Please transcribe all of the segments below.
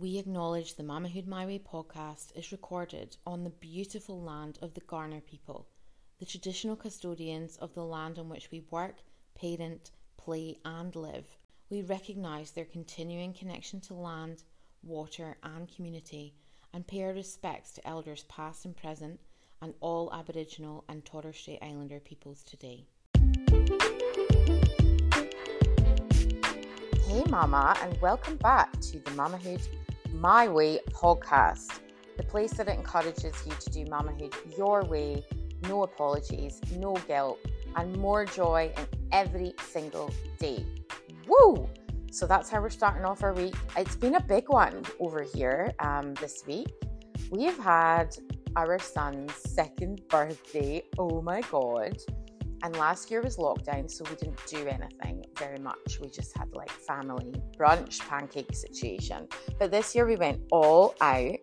We acknowledge the Mamahood My Way podcast is recorded on the beautiful land of the Kaurna people, the traditional custodians of the land on which we work, parent, play, and live. We recognise their continuing connection to land, water, and community, and pay our respects to elders past and present and all Aboriginal and Torres Strait Islander peoples today. Hey, Mama, and welcome back to the Mamahood My Way podcast, the place that encourages you to do mamahood your way, no apologies, no guilt, and more joy in every single day. Woo! So that's how we're starting off our week. It's been a big one over here um, this week. We've had our son's second birthday. Oh my god. And last year was lockdown, so we didn't do anything very much. We just had like family brunch pancake situation. But this year we went all out.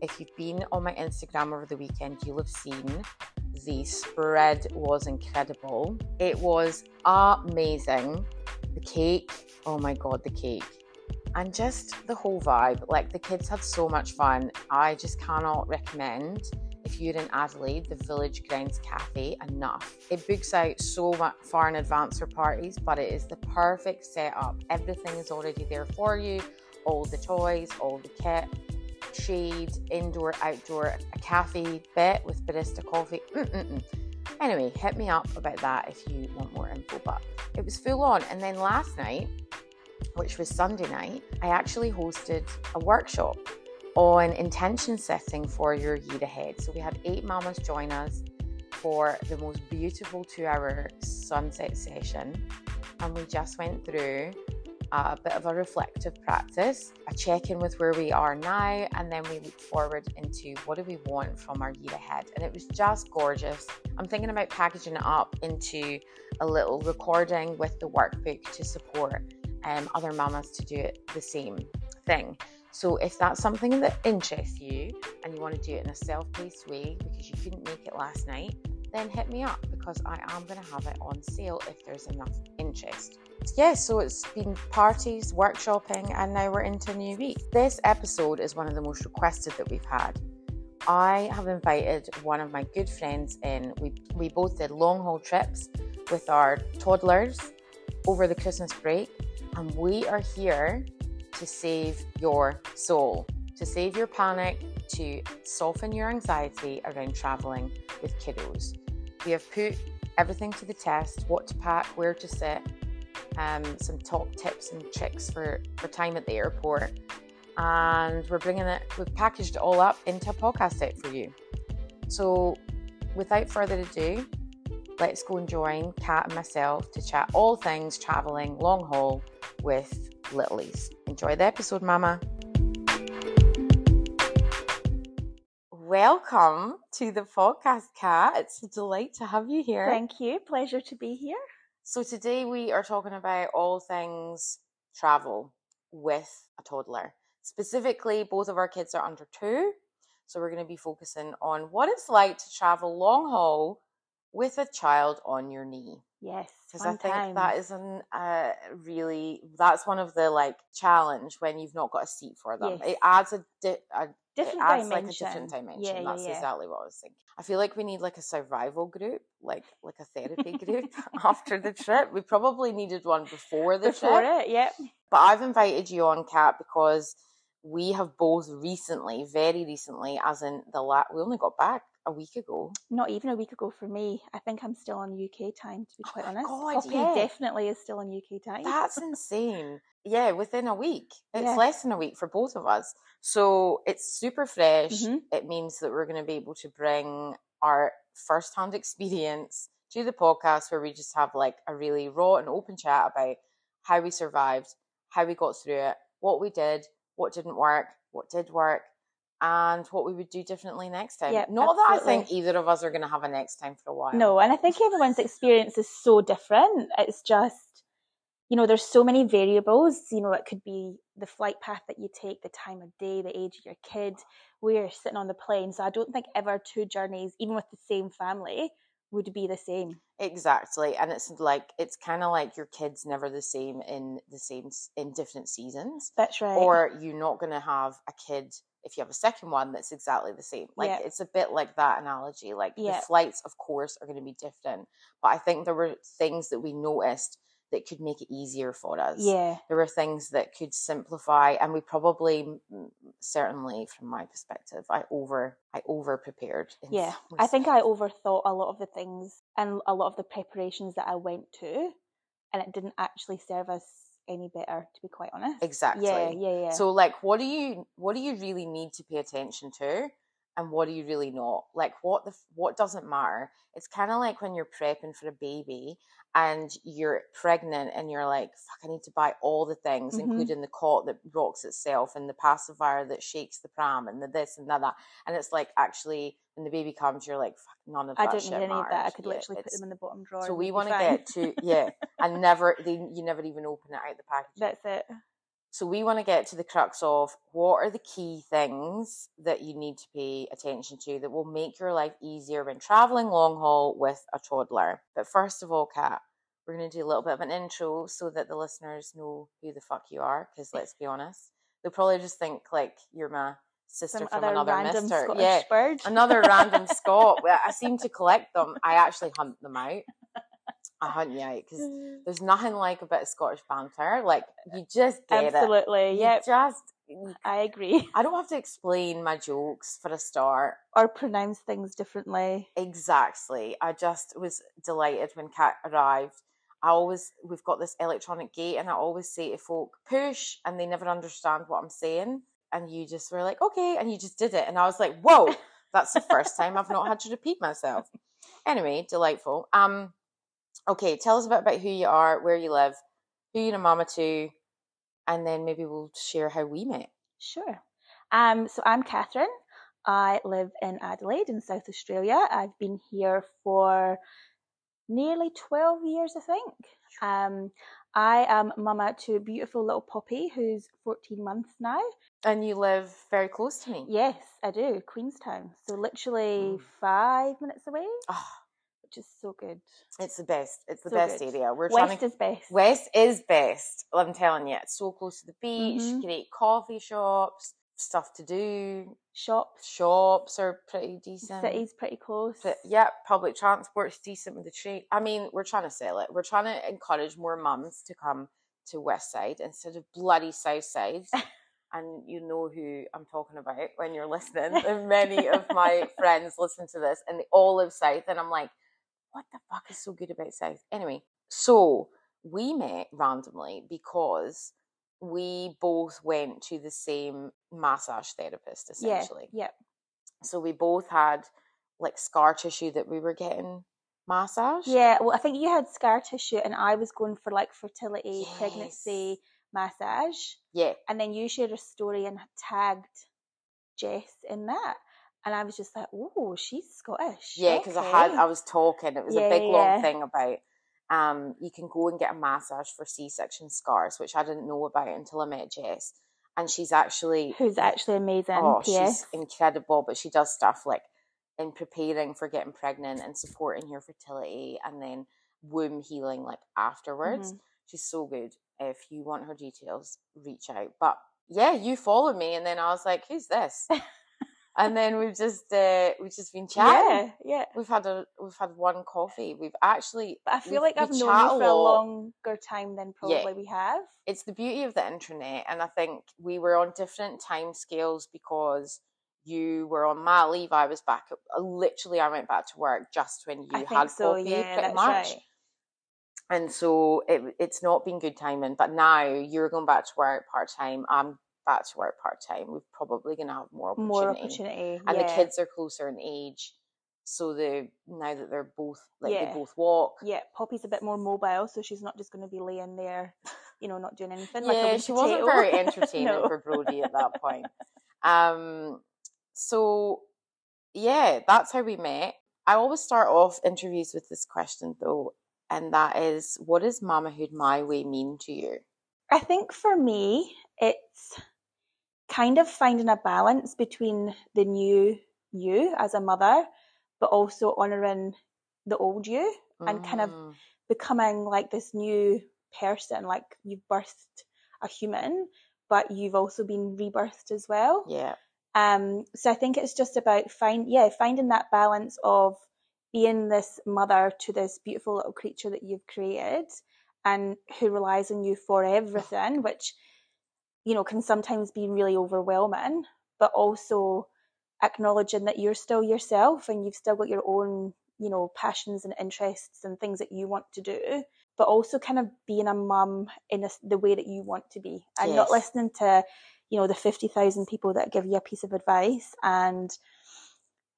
If you've been on my Instagram over the weekend, you'll have seen the spread was incredible. It was amazing. The cake, oh my god, the cake. And just the whole vibe. Like the kids had so much fun. I just cannot recommend if you're in Adelaide, the Village Grounds Cafe enough. It books out so far in advance for parties, but it is the perfect setup. Everything is already there for you all the toys, all the kit, shade, indoor, outdoor, a cafe bit with barista coffee. Mm-mm-mm. Anyway, hit me up about that if you want more info. But it was full on. And then last night, which was Sunday night, I actually hosted a workshop on intention setting for your year ahead. So we had eight mamas join us for the most beautiful two hour sunset session. And we just went through a bit of a reflective practice, a check in with where we are now, and then we look forward into what do we want from our year ahead. And it was just gorgeous. I'm thinking about packaging it up into a little recording with the workbook to support um, other mamas to do it the same thing. So, if that's something that interests you and you want to do it in a self paced way because you couldn't make it last night, then hit me up because I am going to have it on sale if there's enough interest. Yes, yeah, so it's been parties, workshopping, and now we're into a new week. This episode is one of the most requested that we've had. I have invited one of my good friends in. We, we both did long haul trips with our toddlers over the Christmas break, and we are here to save your soul, to save your panic, to soften your anxiety around traveling with kiddos. We have put everything to the test what to pack, where to sit, um, some top tips and tricks for, for time at the airport. And we're bringing it, we've packaged it all up into a podcast out for you. So, without further ado, let's go and join Cat and myself to chat all things traveling long haul with Littlies. Enjoy the episode, Mama. Welcome to the podcast, Cat. It's a delight to have you here. Thank you. Pleasure to be here. So, today we are talking about all things travel with a toddler. Specifically, both of our kids are under two. So, we're going to be focusing on what it's like to travel long haul with a child on your knee. Yes, because I think times. that isn't uh, really that's one of the like challenge when you've not got a seat for them. Yes. It adds a, di- a different it adds dimension. like a different dimension. Yeah, that's yeah, yeah. exactly what I was thinking. I feel like we need like a survival group, like like a therapy group after the trip. We probably needed one before the before trip. it, yeah. But I've invited you on, Cat, because we have both recently, very recently, as in the la- we only got back a week ago. Not even a week ago for me. I think I'm still on UK time, to be quite oh honest. God, Poppy yeah. definitely is still on UK time. That's insane. Yeah, within a week. It's Yeah. less than a week for both of us. So it's super fresh. Mhm. It means that we're going to be able to bring our first hand experience to the podcast where we just have like a really raw and open chat about how we survived, how we got through it, what we did, what didn't work, what did work, and what we would do differently next time. Yeah, Not that I think either of us are going to have a next time for a while. No, and I think everyone's experience is so different. It's just, you know, there's so many variables. You know, it could be the flight path that you take, the time of day, the age of your kid, where you're sitting on the plane. So I don't think ever two journeys, even with the same family, would be the same. Exactly, and it's like it's kind of like your kid's never the same in the same in different seasons, That's right. or you're not going to have a kid if you have a second one that's exactly the same. Like Yeah. it's a bit like that analogy. Like Yeah. the flights, of course, are going to be different, but I think there were things that we noticed that could make it easier for us. yeah, There were things that could simplify, and we probably, certainly from my perspective, I over I over prepared. yeah. I think I overthought a lot of the things and a lot of the preparations that I went to, and it didn't actually serve us any better, to be quite honest. exactly. Yeah, yeah, yeah. So like what do you what do you really need to pay attention to and what do you really not? Like what the what doesn't matter? It's kind of like when you're prepping for a baby and you're pregnant and you're like fuck I need to buy all the things Mhm. including the cot that rocks itself and the pacifier that shakes the pram and the this and that, that. and it's like actually when the baby comes you're like fuck none of I that don't shit need any of that. I could literally put them in the bottom drawer. so we want to get to yeah and never they you never even open it out the package That's it. So we want to get to the crux of what are the key things that you need to pay attention to that will make your life easier when traveling long haul with a toddler. But first of all, Cat, we're going to do a little bit of an intro so that the listeners know who the fuck you are. Because eh. let's be honest, they'll probably just think like you're my sister Some from another mister. Scottish yeah, bird. another random Scot. I seem to collect them. I actually hunt them out. I hunt you out because there's nothing like a bit of Scottish banter. Like you just get it. Absolutely. Yep. just I agree. I don't have to explain my jokes for a start. Or pronounce things differently. Exactly. I just was delighted when Cat arrived. I always we've got this electronic gate and I always say to folk, push and they never understand what I'm saying. And you just were like, okay, and you just did it. And I was like, whoa, that's the first time I've not had to repeat myself. Anyway, delightful. Um okay, tell us a bit about who you are, where you live, who you're a mama to, and then maybe we'll share how we met. Sure. Um, so I'm Catherine. I live in Adelaide in South Australia. I've been here for nearly 12 years, I think. Um, I am mama to a beautiful little Poppy who's 14 months now. And you live very close to me. Yes, I do, Queenstown. So literally Mm. five minutes away, Oh, is so good. it's the best. It's the So best good. area. We're trying West to is best. West is best. I'm telling you, it's so close to the beach. Mhm. Great coffee shops, stuff to do. Shops, Shops are pretty decent. city's pretty close. But yeah, public transport's decent with the train. I mean, we're trying to sell it. We're trying to encourage more mums to come to West Side instead of bloody South Side. and you know who I'm talking about when you're listening. And many of my friends listen to this and they all live South. And I'm like, what the fuck is so good about South? Anyway, so we met randomly because we both went to the same massage therapist yeah, essentially. yeah. So we both had like scar tissue that we were getting massage. Yeah, well, I think you had scar tissue, and I was going for like fertility, Yes. pregnancy massage, Yeah. and then you shared a story and tagged Jess in that, and I was just like, "Oh, she's Scottish." Yeah, because I had. I was talking. It was Yeah, a big yeah, long thing about um you can go and get a massage for C section scars, which I didn't know about until I met Jess. And she's actually who's actually amazing. oh, she's incredible, but she does stuff like in preparing for getting pregnant and supporting your fertility and then womb healing like afterwards. Mhm. She's so good. If you want her details, reach out. But yeah, you followed me and then I was like, Who's this? and then we've just uh we've just been chatting. Yeah, yeah. We've had a we've had one coffee. We've actually But I feel like I've known you for a longer time than probably we have. it's the beauty of the internet and I think we were on different time scales because you were on my leave, I was back uh, literally I went back to work just when you I had so. Poppy yeah, pretty that's much. right. And so it, it's not been good timing, but now you're going back to work part time. I'm back to work part time. We're probably going to have more opportunity. More opportunity. And yeah. the kids are closer in age. So the now that they're both like Yeah. they both walk. yeah, Poppy's a bit more mobile, so she's not just going to be laying there, you know, not doing anything. like Yeah, wee she wasn't very entertaining No. for Brody at that point. Um, so yeah, that's how we met. I always start off interviews with this question though, and that is, what does mamahood my way mean to you? I think for me, it's kind of finding a balance between the new you as a mother, but also honouring the old you and kind of Mm. becoming like this new person like you've birthed a human but you've also been rebirthed as well Yeah. um so i think it's just about find yeah finding that balance of being this mother to this beautiful little creature that you've created and who relies on you for everything which you know can sometimes be really overwhelming but also acknowledging that you're still yourself and you've still got your own you know passions and interests and things that you want to do but also kind of being a mum in a, the way that you want to be and not listening to you know the 50,000 people that give you a piece of advice and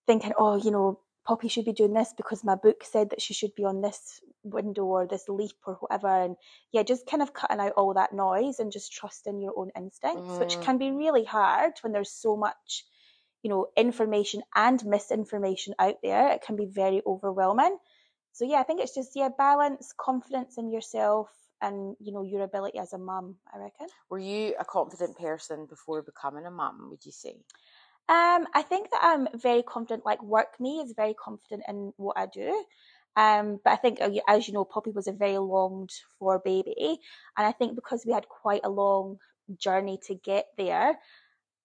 thinking oh you know Poppy should be doing this because my book said that she should be on this window or this leap or whatever and yeah just kind of cutting out all that noise and just trusting your own instincts which Mhm. can be really hard when there's so much you know information and misinformation out there it can be very overwhelming so yeah i think it's just yeah balance confidence in yourself and you know your ability as a mum i reckon Were you a confident person before becoming a mum? Would you say? Um, I think that I'm very confident. Like work me is very confident in what I do. Um, but I think, uh, as you know, Poppy was a very longed for baby, and I think because we had quite a long journey to get there,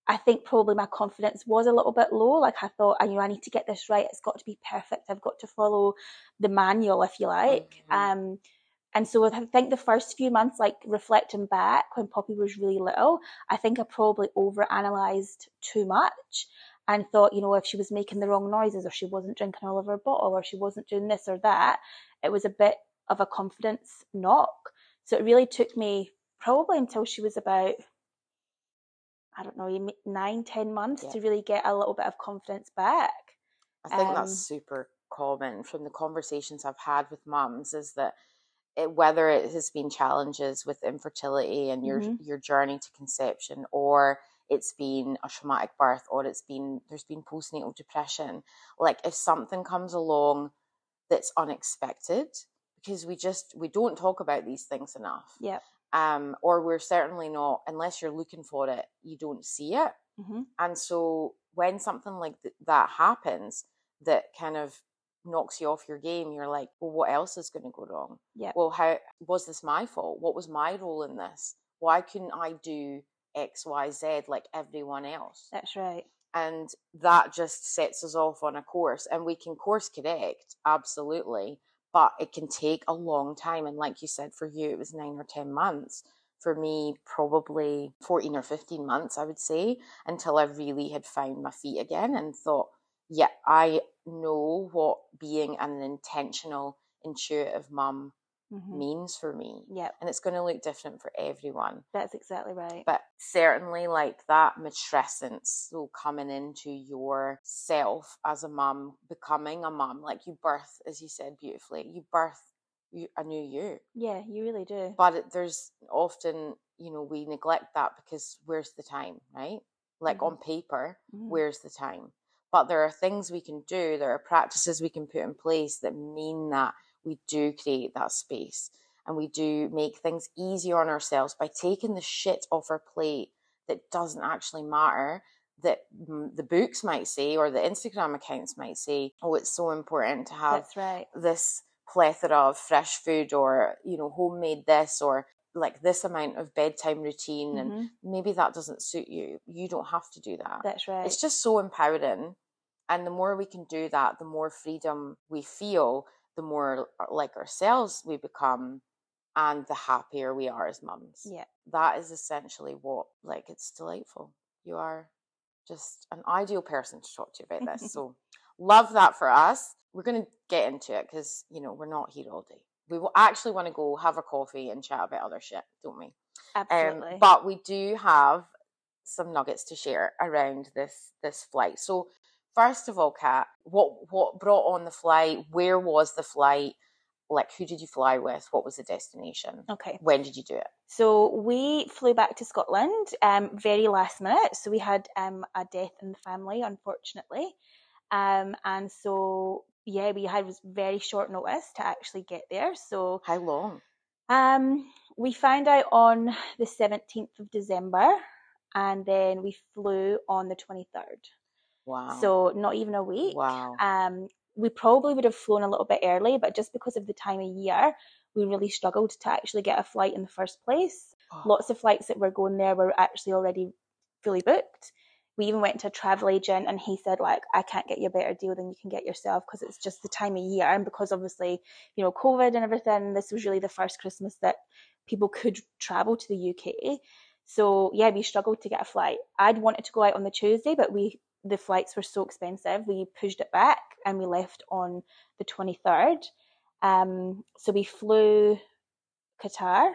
I think probably my confidence was a little bit low. Like I thought, "I- you know, I need to get this right. It's got to be perfect. I've got to follow the manual, if you like. Mhm. Um, and so I think the first few months, like reflecting back when Poppy was really little, I think I probably overanalyzed too much and thought, you know, if she was making the wrong noises or she wasn't drinking all of her bottle or she wasn't doing this or that, it was a bit of a confidence knock. So it really took me probably until she was about, I don't know, nine, ten months Yeah. to really get a little bit of confidence back. I think Um, that's super common from the conversations I've had with mums is that it, whether it has been challenges with infertility and your Mhm. your journey to conception or it's been a traumatic birth or it's been there's been postnatal depression like if something comes along that's unexpected because we just we don't talk about these things enough Yeah. um or we're certainly not unless you're looking for it you don't see it hmm and so when something like th- that happens that kind of knocks you off your game, you're like, well, what else is going to go wrong? Yeah. Well, how was this my fault? What was my role in this? Why couldn't I do X, Y, Z like everyone else? That's right. And that just sets us off on a course. And we can course correct, absolutely. But it can take a long time. And like you said, for you, it was nine or 10 months. For me, probably 14 or 15 months, I would say, until I really had found my feet again and thought, yeah, I know what being an intentional, intuitive mum hmm means for me. Yeah. And it's going to look different for everyone That's exactly right. but certainly like that matrescence so coming into yourself as a mum becoming a mum like you birth as you said beautifully you birth you, a new you yeah, you really do. but it, there's often you know we neglect that because where's the time right like Mhm. on paper Mhm. where's the time but there are things we can do there are practices we can put in place that mean that we do create that space and we do make things easier on ourselves by taking the shit off our plate that doesn't actually matter that mm, the books might say or the instagram accounts might say oh it's so important to have right. this plethora of fresh food or you know homemade this or like this amount of bedtime routine and Mhm. maybe that doesn't suit you you don't have to do that That's right. it's just so empowering and the more we can do that the more freedom we feel the more uh, like ourselves we become and the happier we are as mums yeah. that is essentially what like it's delightful you are just an ideal person to talk to about this so love that for us we're going to get into it because you know we're not here all day we will actually want to go have a coffee and chat about other shit don't we Absolutely. um, but we do have some nuggets to share around this this flight. So first of all, Cat, what what brought on the flight? Where was the flight? Like, who did you fly with? What was the destination? okay. When did you do it? So we flew back to Scotland um, very last minute. So we had um, a death in the family, unfortunately. Um, and so, yeah, we had was very short notice to actually get there. So How long? um, we found out on the 17th of December and then we flew on the 23rd. Wow. So not even a week. wow. Um, we probably would have flown a little bit early, but just because of the time of year, we really struggled to actually get a flight in the first place. Oh. Lots of flights that were going there were actually already fully booked. We even went to a travel agent and he said like I can't get you a better deal than you can get yourself because it's just the time of year. And because obviously you know COVID and everything this was really the first Christmas that people could travel to the UK so yeah we struggled to get a flight. I'd wanted to go out on the Tuesday but we the flights were so expensive. We pushed it back and we left on the 23rd um, so we flew Qatar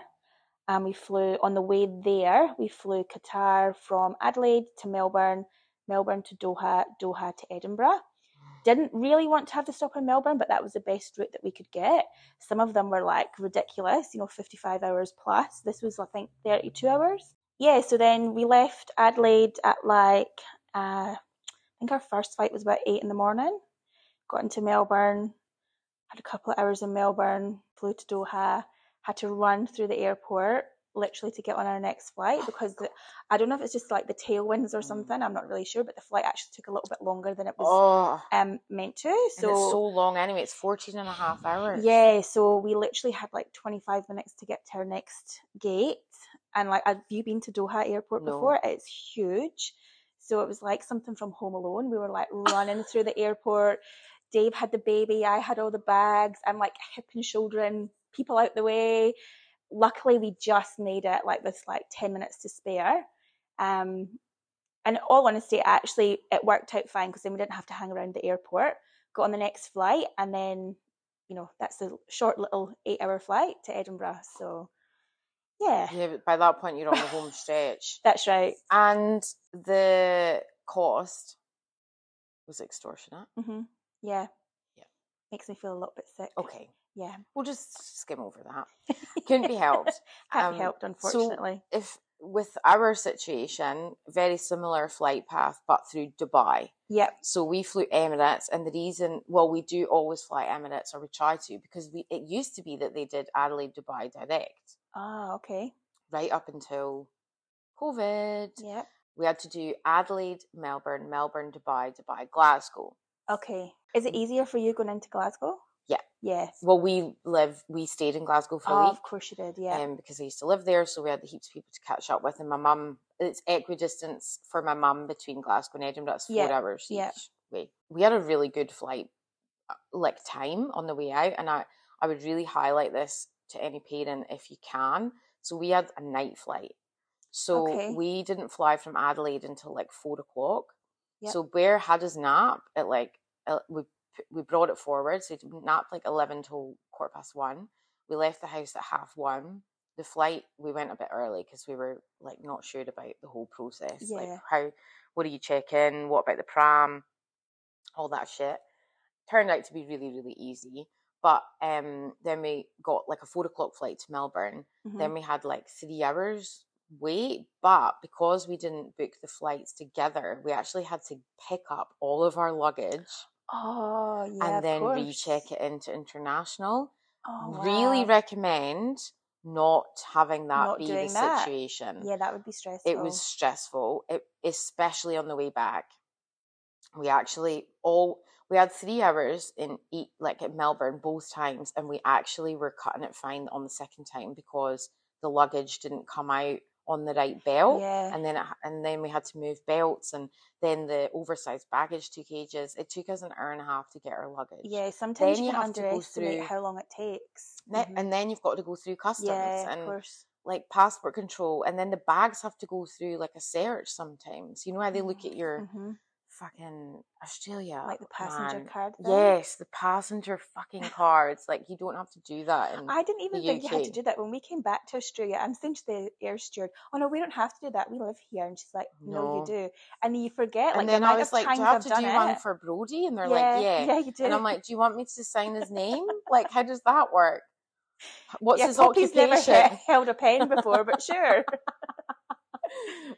and we flew on the way there we flew qatar from adelaide to melbourne melbourne to doha doha to edinburgh. Didn't really want to have to stop in melbourne but that was the best route that we could get. Some of them were like ridiculous you know 55 hours plus. This was i think 32 hours. Yeah so then we left adelaide at like uh, i think our first flight was about 8 in the morning. Got into melbourne had a couple of hours in melbourne flew to doha had to run through the airport literally to get on our next flight because the, I don't know if it's just like the tailwinds or something. I'm not really sure, but the flight actually took a little bit longer than it was Oh, um meant to. So, it's so long anyway. It's 14 and a half hours. yeah, so we literally had like 25 minutes to get to our next gate. And like, have you been to Doha Airport No. before? It's huge. So it was like something from Home Alone. We were like running through the airport. Dave had the baby. I had all the bags. I'm like hip and shouldering people out the way. Luckily, we just made it like with like 10 minutes to spare. Um, and all honesty, actually, it worked out fine because then we didn't have to hang around the airport. Got on the next flight, and then, you know, that's a short little eight hour flight to Edinburgh. So, yeah, Yeah, but by that point, you're on the home stretch. that's right. And the cost was extortionate. hmm Yeah. Yeah. Makes me feel a little bit sick. Okay, Yeah. we'll just skim over that. Couldn't be helped. Can't Um, be helped, unfortunately. so-. If with our situation, very similar flight path, but through Dubai. yep. So we flew Emirates, and the reason, well, we do always fly Emirates, or we try to, because we it used to be that they did Adelaide Dubai direct, Ah, okay. right up until COVID. Yep. We had to do Adelaide, Melbourne, Melbourne, Dubai, Dubai, Glasgow. Okay. Is it easier for you going into Glasgow? Yeah. Yes. Well, we live, we stayed in Glasgow for a Oh, week. of course you did. Yeah. um, because I used to live there, so we had heaps of people to catch up with. And my mum, it's equidistance for my mum between Glasgow and Edinburgh. It's four Yeah, hours yeah. each way. We had a really good flight, uh, like time on the way out, and I I would really highlight this to any parent if you can. So we had a night flight, so Okay. we didn't fly from Adelaide until like four o'clock. Yep. So Bear had his nap at like uh, we we brought it forward, so he napped like eleven till quarter past one. We left the house at half one. The flight we went a bit early because we were like not sure about the whole process. Like how what do you check in? What about the pram? All that shit. Turned out to be really really easy. But um, then we got like a four o'clock flight to Melbourne. Mhm. Then we had like three hours wait. But because we didn't book the flights together, we actually had to pick up all of our luggage Oh, yeah. and then recheck it into international. Oh, wow. Really recommend not having that Not be the that. situation. Yeah, that would be stressful. It was stressful, it, especially on the way back. We actually all we had three hours in eat like at Melbourne both times, and we actually were cutting it fine on the second time because the luggage didn't come out on the right belt, Yeah. and then it, and then we had to move belts, and then the oversized baggage took ages. It took us an hour and a half to get our luggage. Yeah, sometimes Then you you have to go through- how long it takes. Ne- Mhm. And then you've got to go through customs yeah, and of course. like passport control, and then the bags have to go through like a search sometimes. You know how they look at your hmm fucking Australia, Like the passenger man. card. Thing. Yes, the passenger fucking cards. Like you don't have to do that. I didn't even think you had to do that when we came back to Australia. I'm saying to the air steward, "Oh no, we don't have to do that. We live here." And she's like, "No, No. you do." And you forget. Like and the then I was like, "Do I have to do it. one for Brody?" And they're yeah, like, "Yeah." yeah, you do. And I'm like, "Do you want me to sign his name? like, how does that work? What's yeah, his Poppy's occupation?" he- held a pen before, but sure.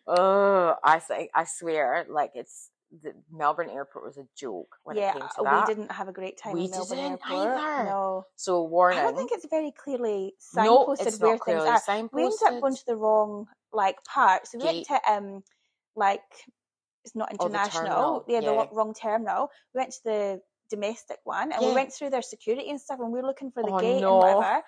oh, I I swear, like it's the Melbourne airport was a joke when yeah, it came to uh, that. we didn't have a great time We in Melbourne didn't Airport. either. No, So warning. I don't think it's very clearly no, signposted it's where not things clearly are. signposted. we ended up going to the wrong like part. So we Gate. went to um like it's not Oh, the international. yeah, the yeah. lo- wrong terminal. We went to the domestic one, and Yeah. we went through their security and stuff, and we were looking for the Oh, gate no. and whatever.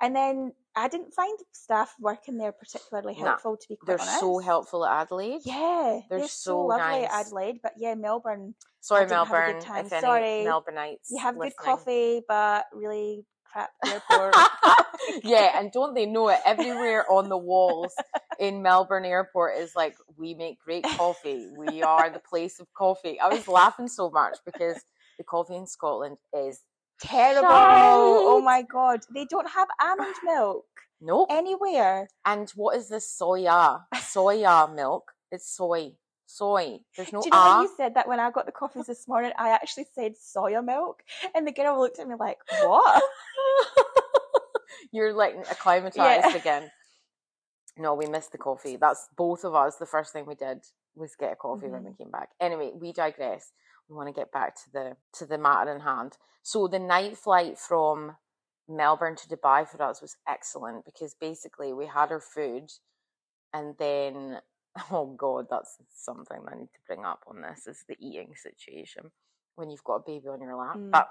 And then I didn't find staff working there particularly Nah, helpful, to be quite They're honest. so helpful at Adelaide. Yeah, They're they're, so so, lovely nice. at Adelaide, but yeah, Melbourne. Sorry, didn't have a good Melbourne. If any Sorry. Melbourneites. You have good coffee, but really crap airport. yeah, and don't they know it? Everywhere on the walls in Melbourne Airport is like, we make great coffee. We are the place of coffee. I was laughing so much because the coffee in Scotland is Terrible. Oh my god, they don't have almond milk nope. anywhere. And what is this soya? Soya milk. It's soy. Soy. There's no Do you know ah. when you said that when I got the coffees this morning? I actually said soya milk, and the girl looked at me like, "What?" You're like acclimatized again. No, we missed the coffee. That's both of us. The first thing we did was get a coffee when we Mm-hmm. came back. Anyway, we digress. We want to get back to the to the matter in hand. So the night flight from Melbourne to Dubai for us was excellent because basically we had our food and then oh god, that's something I need to bring up on this is the eating situation when you've got a baby on your lap. Mm. But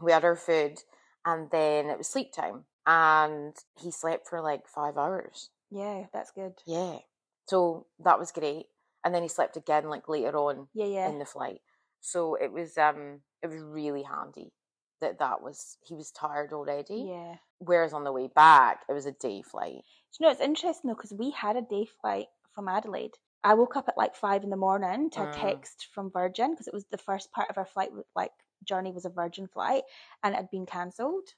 we had our food and then it was sleep time and he slept for like five hours Yeah, that's good. yeah so that was great and then he slept again like later on Yeah, yeah. in the flight so it was um it was really handy that that was he was tired already Yeah. whereas on the way back it was a day flight you know, it's interesting though, because we had a day flight from Adelaide. I woke up at like five in the morning to a Mm. text from Virgin because it was the first part of our flight, like journey was a Virgin flight and it had been cancelled.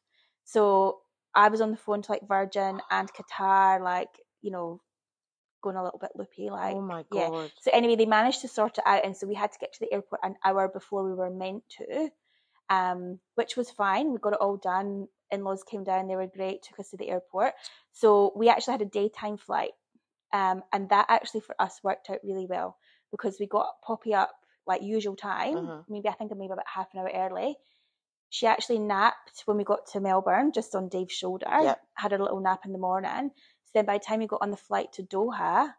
So I was on the phone to like Virgin and Qatar, like, you know, going a little bit loopy. Like, oh my yeah. god So anyway, they managed to sort it out, and so we had to get to the airport an hour before we were meant to, um, which was fine. We got it all done. In-laws came down; they were great, took us to the airport. So we actually had a daytime flight, um, and that actually for us worked out really well because we got Poppy up like usual time. Mhm. Maybe I think maybe about half an hour early. She actually napped when we got to Melbourne, just on Dave's shoulder. Yep. Had a little nap in the morning. So then by the time we got on the flight to Doha,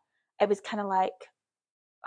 it was kind of like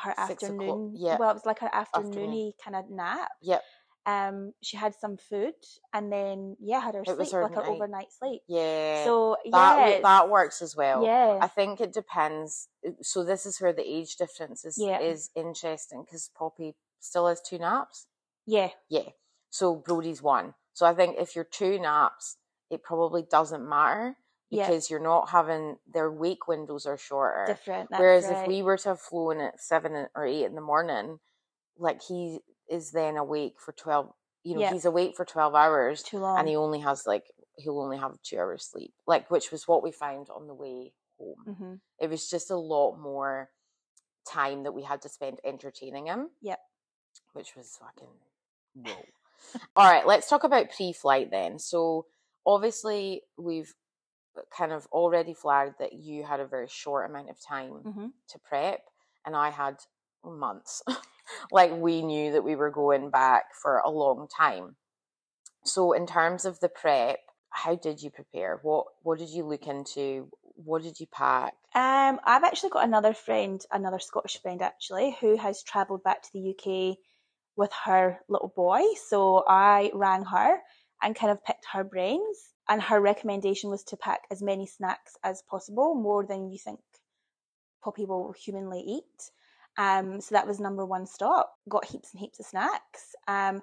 her Six afternoon. yeah. Well, it was like her Afternoon. afternoony kind of nap. Yep. Um, she had some food and then yeah, had her It sleep, her like her overnight sleep. yeah So that yeah, that works as well yeah, I think it depends. uh, So this is where the age difference is Yeah. is interesting because Poppy still has two naps. yeah, Yeah. So Brody's one. So I think if you're two naps, it probably doesn't matter Yeah. because you're not having their wake windows are shorter. different. Whereas right. if we were to have flown at seven or eight in the morning, like he is then awake for twelve. You know, Yeah. he's awake for twelve hours, too long, and he only has like he'll only have two hours sleep. Like which was what we found on the way home hmm it was just a lot more time that we had to spend entertaining him. Yep. Which was fucking whoa. All right, let's talk about pre-flight then. So obviously we've kind of already flagged that you had a very short amount of time hmm to prep, and I had months. like we knew that we were going back for a long time. So in terms of the prep, how did you prepare? What what did you look into? What did you pack? Um, I've actually got another friend, another Scottish friend actually, who has travelled back to the UK with her little boy. So I rang her and kind of picked her brains. And her recommendation was to pack as many snacks as possible, more than you think Poppy will humanly eat. Um, so that was number one stop. Got heaps and heaps of snacks. Um,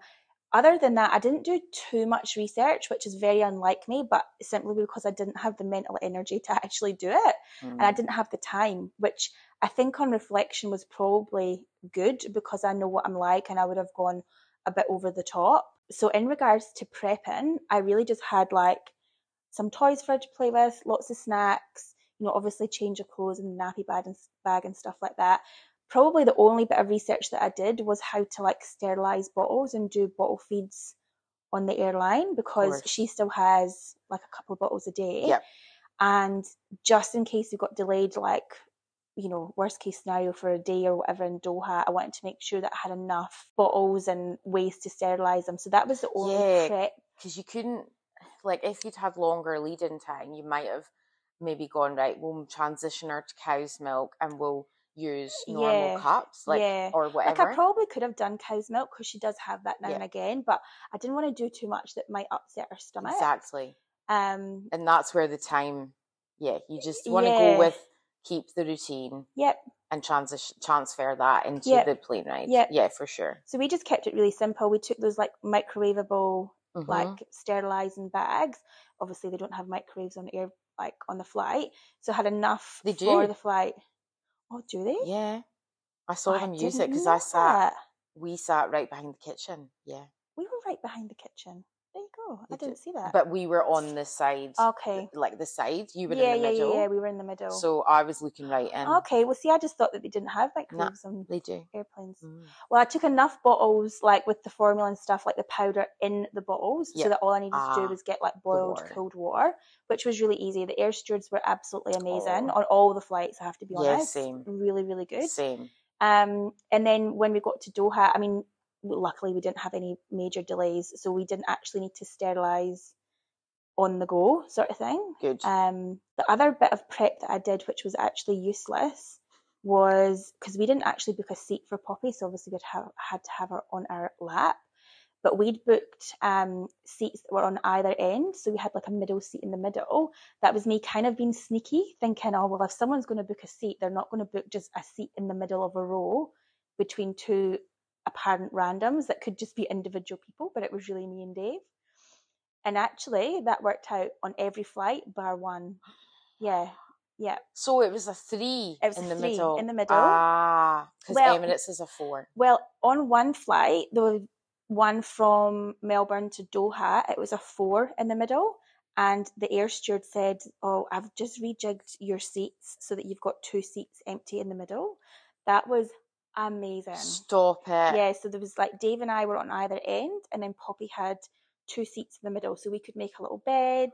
other than that, I didn't do too much research, which is very unlike me, but simply because I didn't have the mental energy to actually do it and I Mm. didn't have the time, which I think on reflection was probably good because I know what I'm like and I would have gone a bit over the top. So, in regards to prepping, I really just had like some toys for her to play with, lots of snacks, you know, obviously change of clothes and nappy bag and, bag and stuff like that. Probably the only bit of research that I did was how to like sterilize bottles and do bottle feeds on the airline because she still has like a couple of bottles a day Yep. and just in case we got delayed like you know worst case scenario for a day or whatever in doha i wanted to make sure that i had enough bottles and ways to sterilize them so that was the only Yeah. prep because you couldn't like if you'd had longer lead in time you might have maybe gone right we'll transition her to cow's milk and we'll use normal Yeah, cups, like yeah. or whatever. Like. I probably could have done cow's milk because she does have that now Yeah. and again, but I didn't want to do too much that might upset her stomach. exactly, Um. and that's where the time. Yeah, you just want to Yeah. go with keep the routine Yep. and transition transfer that into Yep. the plane ride. Yep. Yeah, for sure. So we just kept it really simple. We took those like microwavable, Mhm. like sterilizing bags. Obviously, they don't have microwaves on air like on the flight, so I had enough They for do. the flight. Oh, do they? yeah, I saw I them use it because I sat. that. We sat right behind the kitchen. Yeah, We were right behind the kitchen. There you go. I didn't see that. but we were on the side. okay. like the side. You were Yeah, in the yeah, yeah, middle. yeah. We were in the middle. So I was looking right in. okay. Well, see, I just thought that they didn't have microwaves on They do. airplanes. Mm. Well, I took enough bottles, like with the formula and stuff, like the powder in the bottles, Yeah. so that all I needed to Ah, do was get like boiled water. cold water, which was really easy. The air stewards were absolutely amazing Oh. on all the flights. I have to be honest. Yeah, same. really, really good. Same. Um, and then when we got to Doha, I mean, luckily we didn't have any major delays, so we didn't actually need to sterilize on the go, sort of thing. Good. Um, the other bit of prep that I did, which was actually useless, was because we didn't actually book a seat for Poppy, so obviously we'd have, had to have her on our lap. But we'd booked um, seats that were on either end, so we had like a middle seat in the middle. That was me kind of being sneaky, thinking, oh well, if someone's going to book a seat, they're not going to book just a seat in the middle of a row between two apparent randoms that could just be individual people, but it was really me and Dave. And actually, that worked out on every flight bar one. Yeah, yeah. so it was a three It was in a the three middle. in the middle. Ah, because Well- Emirates is a four. Well, on one flight, the one from Melbourne to Doha, it was a four in the middle. And the air steward said, Oh, I've just rejigged your seats so that you've got two seats empty in the middle. That was amazing. Stop it. Yeah, so there was like Dave and I were on either end, and then Poppy had two seats in the middle, so we could make a little bed,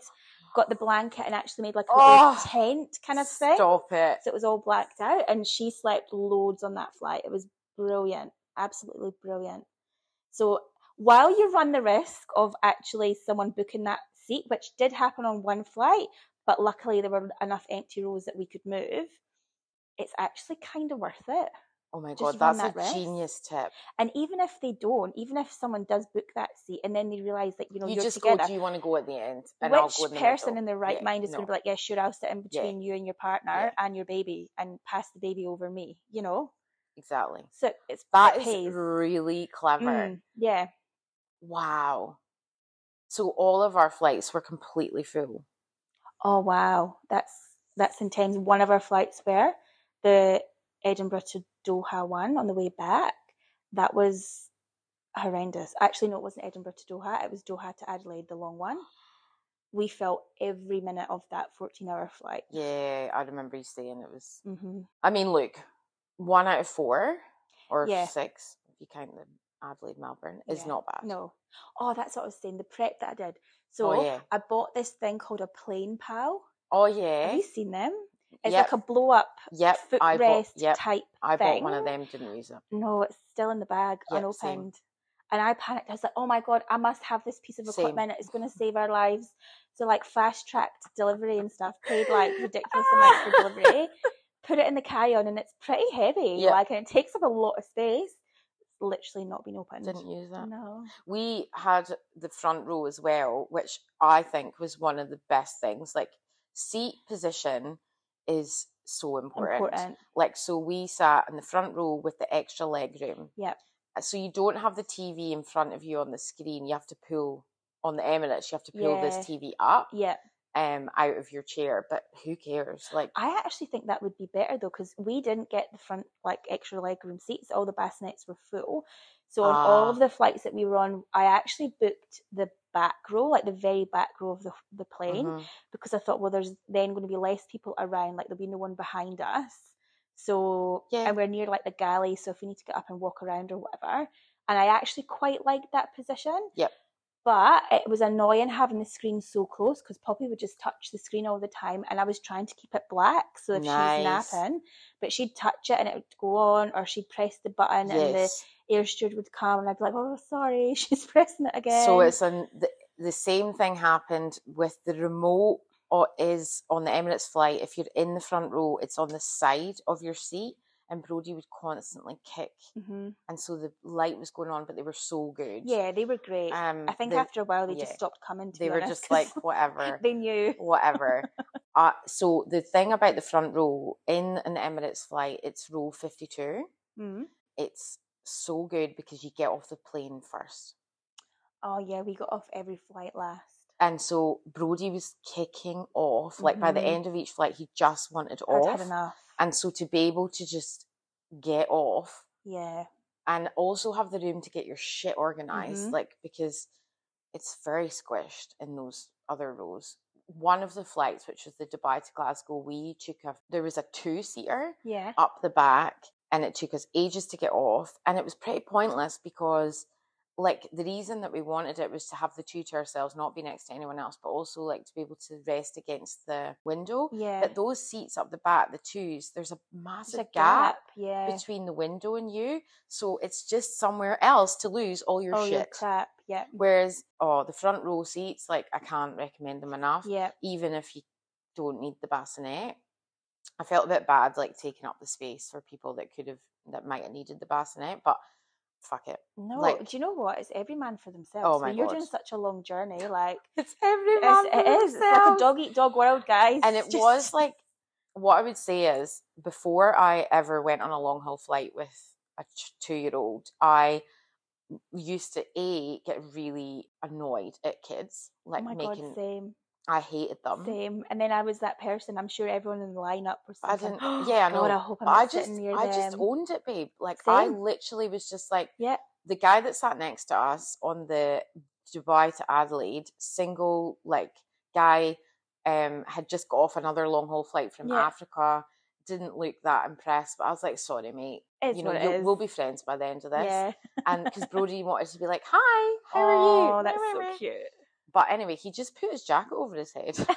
got the blanket, and actually made like a little Oh, tent kind of thing. Stop it. So it was all blacked out, and she slept loads on that flight. It was brilliant, absolutely brilliant. So while you run the risk of actually someone booking that seat, which did happen on one flight, but luckily there were enough empty rows that we could move, it's actually kind of worth it. Oh my god, that's that a risk. genius tip. And even if they don't, even if someone does book that seat and then they realise that you know you are just together, go, do you want to go at the end? And I'll which go in the person in their right Yeah, mind is no. going to be like, yeah, sure, I'll sit in Yeah. between you and your partner Yeah. and your baby and pass the baby over me, you know? Exactly. So it's That it is really clever. Mm, yeah. Wow. So all of our flights were completely full. Oh wow, that's that's intense. One of our flights were the Edinburgh to Doha one on the way back. That was horrendous. Actually, no, it wasn't Edinburgh to Doha. It was Doha to Adelaide, the long one. We felt every minute of that fourteen-hour flight. Yeah, I remember you saying it was. hmm I mean, look, one out of four or Yeah. six, if you count the Adelaide Melbourne, is Yeah, not bad. No. Oh, that's what I was saying. The prep that I did. So Oh, yeah. I bought this thing called a plane pal. Oh yeah. Have you seen them? It's Yep. like a blow-up Yep. I bought. footrest Yep. type I bought one of them. Didn't use it. No, it's still in the bag, Yep, same. unopened. And I panicked. I was like, oh my God, I must have this piece of Same. equipment. It's going to save our lives. So, like, fast tracked delivery and stuff, paid like ridiculous amounts for delivery, put it in the carry on, and it's pretty heavy. Yeah. Like, and it takes up a lot of space. It's literally not been opened. Didn't use that. No. we had the front row as well, which I think was one of the best things. Like seat position is so important. Important. Like so we sat in the front row with the extra leg room. Yep. Uh, So you don't have the TV in front of you on the screen. You have to pull on the Emirates. You have to pull this TV up Yeah. um out of your chair. But who cares? Like I actually think that would be better though, because we didn't get the front like extra legroom seats. All the bassinets were full. So on all Ah. of the flights that we were on, I actually booked the back row, like the very back row of the the plane, mhm. because I thought, well, there's then going to be less people around, like there'll be no one behind us. So Yeah. and we're near like the galley, so if we need to get up and walk around or whatever, and I actually quite liked that position. Yep. But it was annoying having the screen so close because Poppy would just touch the screen all the time, and I was trying to keep it black. So if Nice. she's napping, but she'd touch it and it would go on, or she'd press the button and the air steward would come, and I'd be like, "Oh, sorry, she's pressing it again." So it's an the, the same thing happened with the remote or is on the Emirates flight. If you're in the front row, it's on the side of your seat. and Brody would constantly kick, hmm and so the light was going on, but they were so good. Yeah, they were great. Um, I think the- after a while they yeah. just stopped coming. To they were just like whatever. they knew. whatever. uh, so the thing about the front row in an Emirates flight, it's row 52. Mm. It's so good because you get off the plane first. Oh yeah, we got off every flight last. And so Brody was kicking off. Like by the Mhm. end of each flight, he just wanted I'd off. had enough. And so to be able to just get off Yeah. and also have the room to get your shit organized, Mhm. like because it's very squished in those other rows. One of the flights, which was the Dubai to Glasgow, we took a there was a two seater Yeah. up the back, and it took us ages to get off, and it was pretty pointless because. Like the reason that we wanted it was to have the two to ourselves, not be next to anyone else, but also like to be able to rest against the window. Yeah. But those seats up the back, the twos, there's a There's massive a gap gap. Yeah. between the window and you. So it's just somewhere else to lose all your oh, your shit. crap. Yeah. Whereas, oh, the front row seats, like I can't recommend them enough. Yeah. Even if you don't need the bassinet. I felt a bit bad like taking up the space for people that could have that might have needed the bassinet, but fuck it. No, Like- do you know what? It's every man for themselves. Oh When my you're God. doing such a long journey, like It's every man. it's, it is. It's like a dog eat dog world, guys. and it Just- was like what I would say is before I ever went on a long haul flight with a two year old, I used to a get really annoyed at kids oh like my making god, same, I hated them. same. And then I was that person. I'm sure everyone in the lineup was. I didn't. Yeah, I know. God, I hope I'm I just, I them. just owned it, babe. Like I literally was just like Yeah. the guy that sat next to us on the Dubai to Adelaide, single like guy, um, had just got off another long haul flight from Yeah. Africa. Didn't look that impressed, but I was like, "Sorry, mate. It's you know, you'll- we'll be friends by the end of this." Yeah. And because Brody wanted to be like, "Hi, how oh, are you?" Oh, that's so cute. But anyway, he just put his jacket over his head.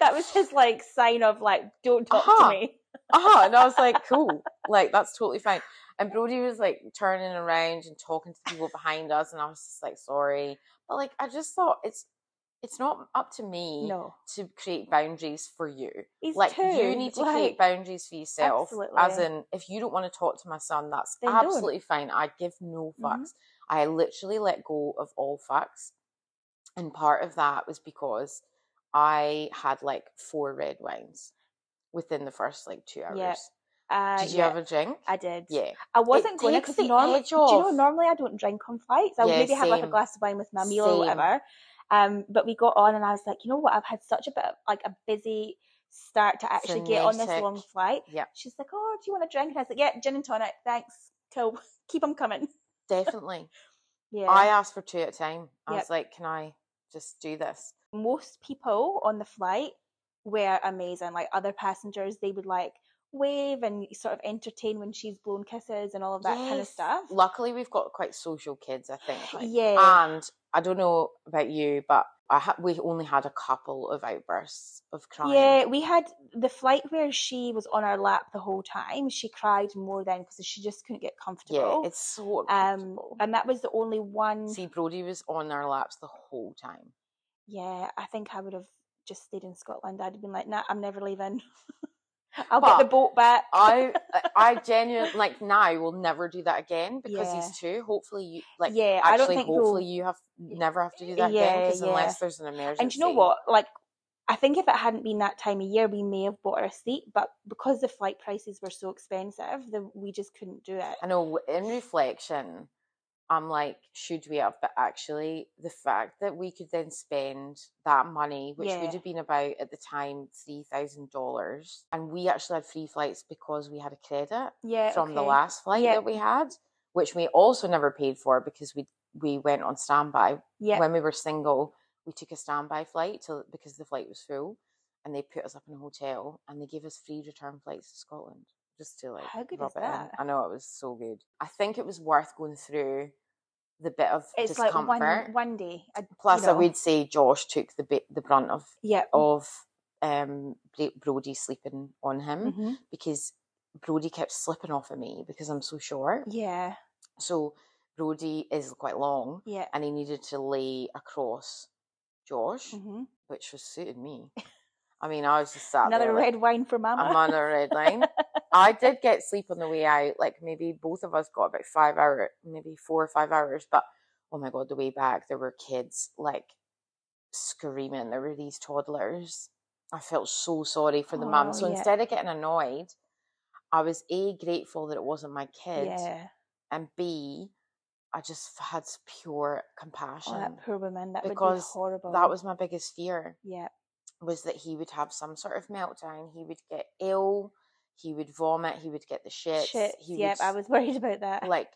that was his like sign of like, don't talk Uh-huh. to me. uh-huh. And I was like, cool. Like, that's totally fine. And Brody was like turning around and talking to people behind us. And I was just like, sorry. But like, I just thought it's, it's not up to me No, to create boundaries for you. he's like, two. you need to like, create boundaries for yourself. As in, if you don't want to talk to my son, that's Then don't. absolutely fine. I give no Mhm. fucks. I literally let go of all facts. And part of that was because I had like four red wines within the first like two hours. Yeah. Uh, Did you yeah, have a drink? I did. Yeah. I wasn't going takes because normally, do you know, normally I don't drink on flights. I would Yeah, maybe have like a glass of wine with my meal or whatever. Um, but we got on and I was like, you know what? I've had such a bit of like a busy start to actually get on this long flight. Yeah. She's like, oh, do you want a drink? And I was like, yeah, gin and tonic. Thanks. Cool. Keep them coming. Definitely. Yeah. I asked for two at a time. I Yep. was like, can I just do this? Most people on the flight were amazing. Like other passengers, they would like wave and sort of entertain when she's blown kisses and all of that kind of stuff. Luckily, we've got quite social kids, I think. like- Yeah. And I don't know about you, but I ha- we only had a couple of outbursts of crying. Yeah, we had the flight where she was on our lap the whole time. She cried more then because she just couldn't get comfortable. Yeah, it's so um, and that was the only one. See, Brody was on our laps the whole time. yeah, I think I would have just stayed in Scotland. I'd have been like, nah, I'm never leaving. I'll get the boat back. I, I genuinely like now will never do that again because Yeah. he's two. Hopefully, you like. Yeah, I don't actually, think we'll- hopefully you have never have to do that again because yeah. unless there's an emergency. and you know what? Like, I think if it hadn't been that time of year, we may have bought a seat. But because the flight prices were so expensive, the, we just couldn't do it. I know in reflection, I'm like, should we have? But actually, the fact that we could then spend that money, which Yeah. would have been about at the time three thousand dollars, and we actually had free flights because we had a credit Yeah, from the last flight Yeah. that we had, which we also never paid for because we we went on standby Yeah, when we were single. We took a standby flight till because the flight was full, and they put us up in a hotel and they gave us free return flights to Scotland just to like How good rub is it that? in. I know it was so good. I think it was worth going through the bit of it's like one one day. I, Plus, you I would say Josh took the bit the brunt of yeah. of um Brody sleeping on him mhm. because Brody kept slipping off of me because I'm so short. Yeah, So Brody is quite long, yeah. and he needed to lay across Josh, hmm which was suited me. I mean, I was just sat Another there, like, red wine for Mama. I'm on a red line. I did get sleep on the way out. Like maybe both of us got about five hours, maybe four or five hours. But oh my god, the way back there were kids like screaming. There were these toddlers. I felt so sorry for the mum. Oh, So yeah. instead of getting annoyed, I was a grateful that it wasn't my kid, yeah. and b I just had pure oh, compassion Oh, that poor woman. That would be because horrible. that was my biggest fear Yeah. was that he would have some sort of meltdown. He would get ill. He would vomit. He would get the shits. Shit. He Yep. would I was worried about that. like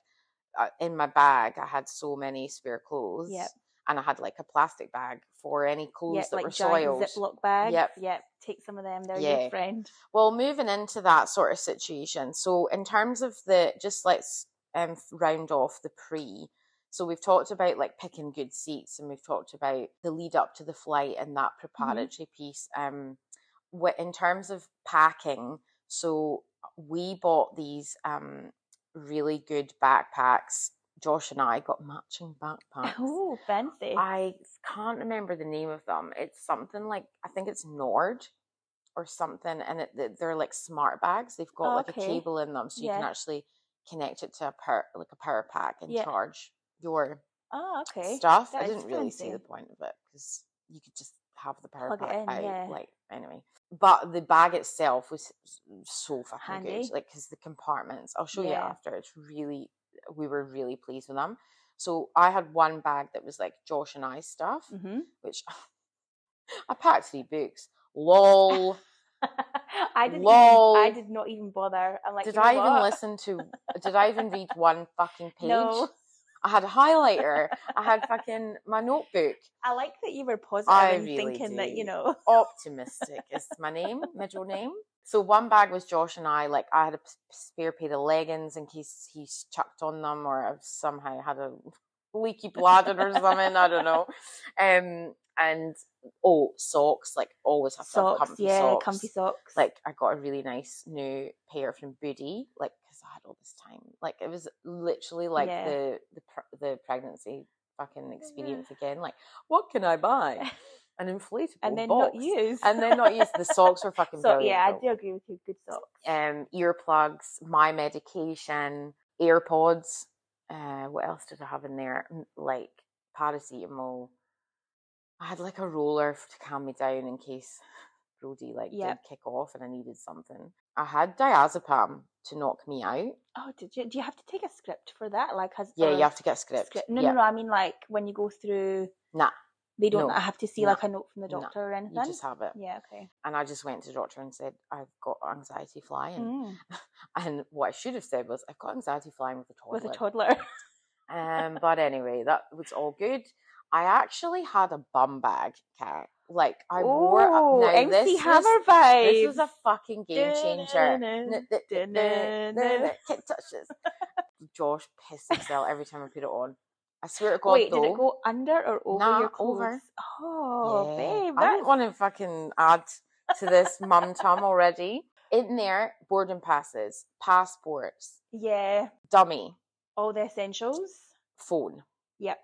uh, in my bag. I had so many spare clothes. Yep. And I had like a plastic bag for any clothes Yep. that Like were soiled. Ziploc bags. Yep. Yep. Take some of them. They're Yeah. your friend. Well, moving into that sort of situation. So, in terms of the, just let's um, round off the pre. So, we've talked about like picking good seats and we've talked about the lead up to the flight and that preparatory piece. Um, in terms of packing, so we bought these um, really good backpacks. Josh and I got matching backpacks. Oh, fancy. I can't remember the name of them. It's something like I think it's Nord or something, and it, they- they're like smart bags. They've got Oh, like a cable in them, so you can actually connect it to a power like a power pack and Yeah. charge your oh, okay. stuff. That I didn't really see the point of it because you could just have the power Plug it pack in, out. yeah. Like anyway, but the bag itself was so fucking Handy. good. Like because the compartments, I'll show you after. It's really we were really pleased with them. So I had one bag that was like Josh and I stuff, hmm which I packed three books. Lol. I didn't. Lol. Even, I did not even bother. I'm like, did I even listen to? Did I even read one fucking page? No. I had a highlighter. I had fucking my notebook. I like that you were positive I and really thinking that you know. Optimistic is my name, middle name. So one bag was Josh and I. Like I had a spare pair of leggings in case he's chucked on them, or I've somehow had a leaky bladder or something. I don't know. Um, and oh, socks. Like always have to have Socks, comfy yeah, socks. comfy socks. Like I got a really nice new pair from Booty. Like because I had all this time. Like it was literally like Yeah. the the the pregnancy fucking experience again. Like what can I buy? An inflatable and then box. not use. and then not use the socks were fucking So brilliant. yeah, I do agree with you. Good socks. Um, earplugs, my medication, AirPods. Uh, what else did I have in there? Like paracetamol. I had like a roller to calm me down in case Brody like Yep. did kick off and I needed something. I had diazepam to knock me out. Oh, did you? Do you have to take a script for that? Like, has Yeah, you have to get a script. script? No, yeah. no, no. I mean, like when you go through, Nah, they don't no, have to see nah, like a note from the no, doctor or anything. you just have it. Yeah. Okay. And I just went to the doctor and said, I've got anxiety flying. Mm, And what I should have said was, I've got anxiety flying with a toddler. with a toddler. Um, but anyway, that was all good. I actually had a bum bag, Cat. Like I wore. Oh, A, now MC this Hammer was, vibes. This was a fucking game changer. Josh pissed himself every time I put it on. I swear to God, Wait, though. did it go under or over Nah, your clothes? over. Oh, Yeah. babe, I didn't want to fucking add to this mum tum already. In there, boarding passes, passports, yeah, dummy, all the essentials. phone. Yep.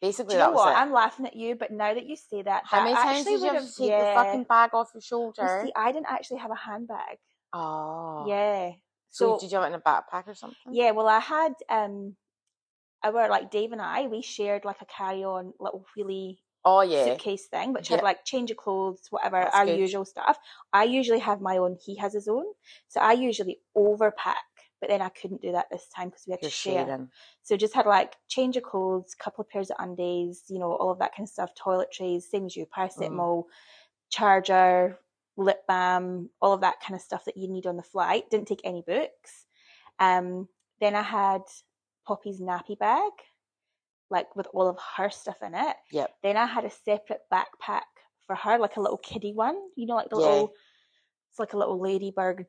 Basically, Do you know what? it. I'm laughing at you, but now that you say that, How that many times actually did you have to take yeah. the fucking bag off your You shoulder? see, I didn't actually have a handbag. oh. Yeah. So, So, did you have it in a backpack or something? yeah, well, I had um, our like Dave and I, we shared like a carry-on little wheelie Oh yeah. suitcase thing, which Yeah. had like change of clothes, whatever, That's our good. usual stuff. I usually have my own. He has his own, so I usually overpack. But then I couldn't do that this time because we had You're to share. sharing. So just had like change of clothes, couple of pairs of undies, you know, all of that kind of stuff, toiletries, same as you, Mm. paracetamol, charger, lip balm, all of that kind of stuff that you need on the flight. Didn't take any books. Um, then I had Poppy's nappy bag, like with all of her stuff in it. Yep. Then I had a separate backpack for her, like a little kiddie one, you know, like the Yeah. little, it's like a little ladybird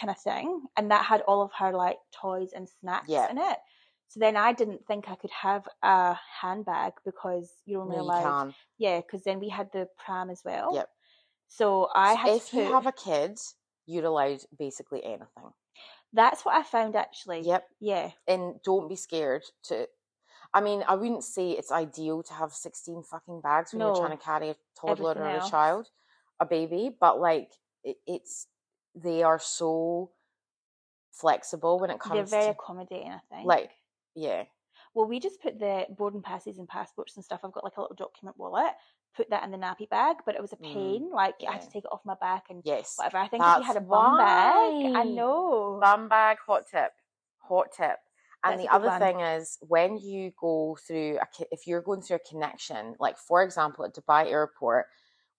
kind of thing. And that had all of her like toys and snacks Yeah. in it. So then I didn't think I could have a handbag because you're only No, allowed, can. yeah, because then we had the pram as well. Yep. So I had if to you have a kid, you're allowed basically anything. That's what I found actually. Yep. Yeah. And don't be scared to. I mean, I wouldn't say it's ideal to have 16 fucking bags when you're trying to carry a toddler or Everything a child. a baby, but like it, it's they are so flexible when it comes to They're very to accommodating, I think. like yeah. well, we just put the boarding passes and passports and stuff. I've got like a little document wallet. Put that in the nappy bag, but it was a Mm, pain. Like I had to take it off my back and Yes. whatever. I think if you had a bum bag, I know. Bum bag, hot tip, hot tip. And That's the other one. thing is when you go through, a, if you're going through a connection, like for example at Dubai Airport,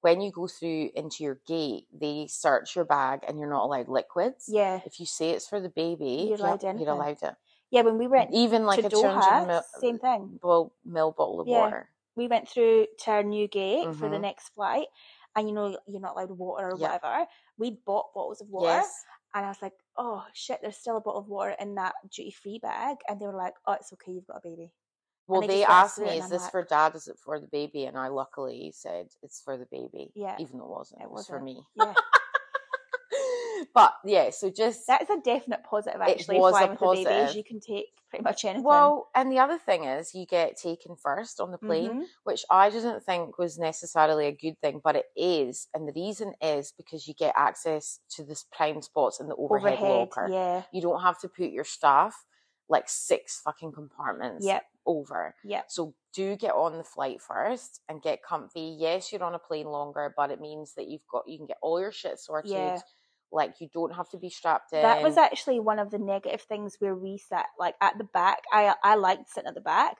when you go through into your gate, they search your bag and you're not allowed liquids. Yeah, If you say it's for the baby, You're yeah, allowed you're anything. allowed it. yeah. When we went Even like a 200 Doha, mil, same thing. well, mil bottle of Yeah. water. We went through to our new gate for the Mhm. next flight, and you know you're not allowed water or Yeah. whatever. We bought bottles of water, Yes. and I was like, "Oh shit, there's still a bottle of water in that duty free bag," and they were like, "Oh, it's okay, you've got a baby." Well, they they just let us asked me, is this like- for dad? Is it for the baby? And I luckily said it's for the baby. Yeah, Even though it wasn't. It, it was for me. Yeah, but yeah, so just that is a definite positive. It Actually, was a flying with the babies, you can take pretty much anything. well, and the other thing is you get taken first on the plane, Mhm. which I didn't think was necessarily a good thing, but it is, and the reason is because you get access to this prime spots in the overhead, overhead, locker. yeah, You don't have to put your stuff like six fucking compartments Yep. over. Yeah. So do get on the flight first and get comfy. Yes, you're on a plane longer, but it means that you've got you can get all your shit sorted. Yeah. Like you don't have to be strapped in. That was actually one of the negative things where we sat, like at the back. I I liked sitting at the back,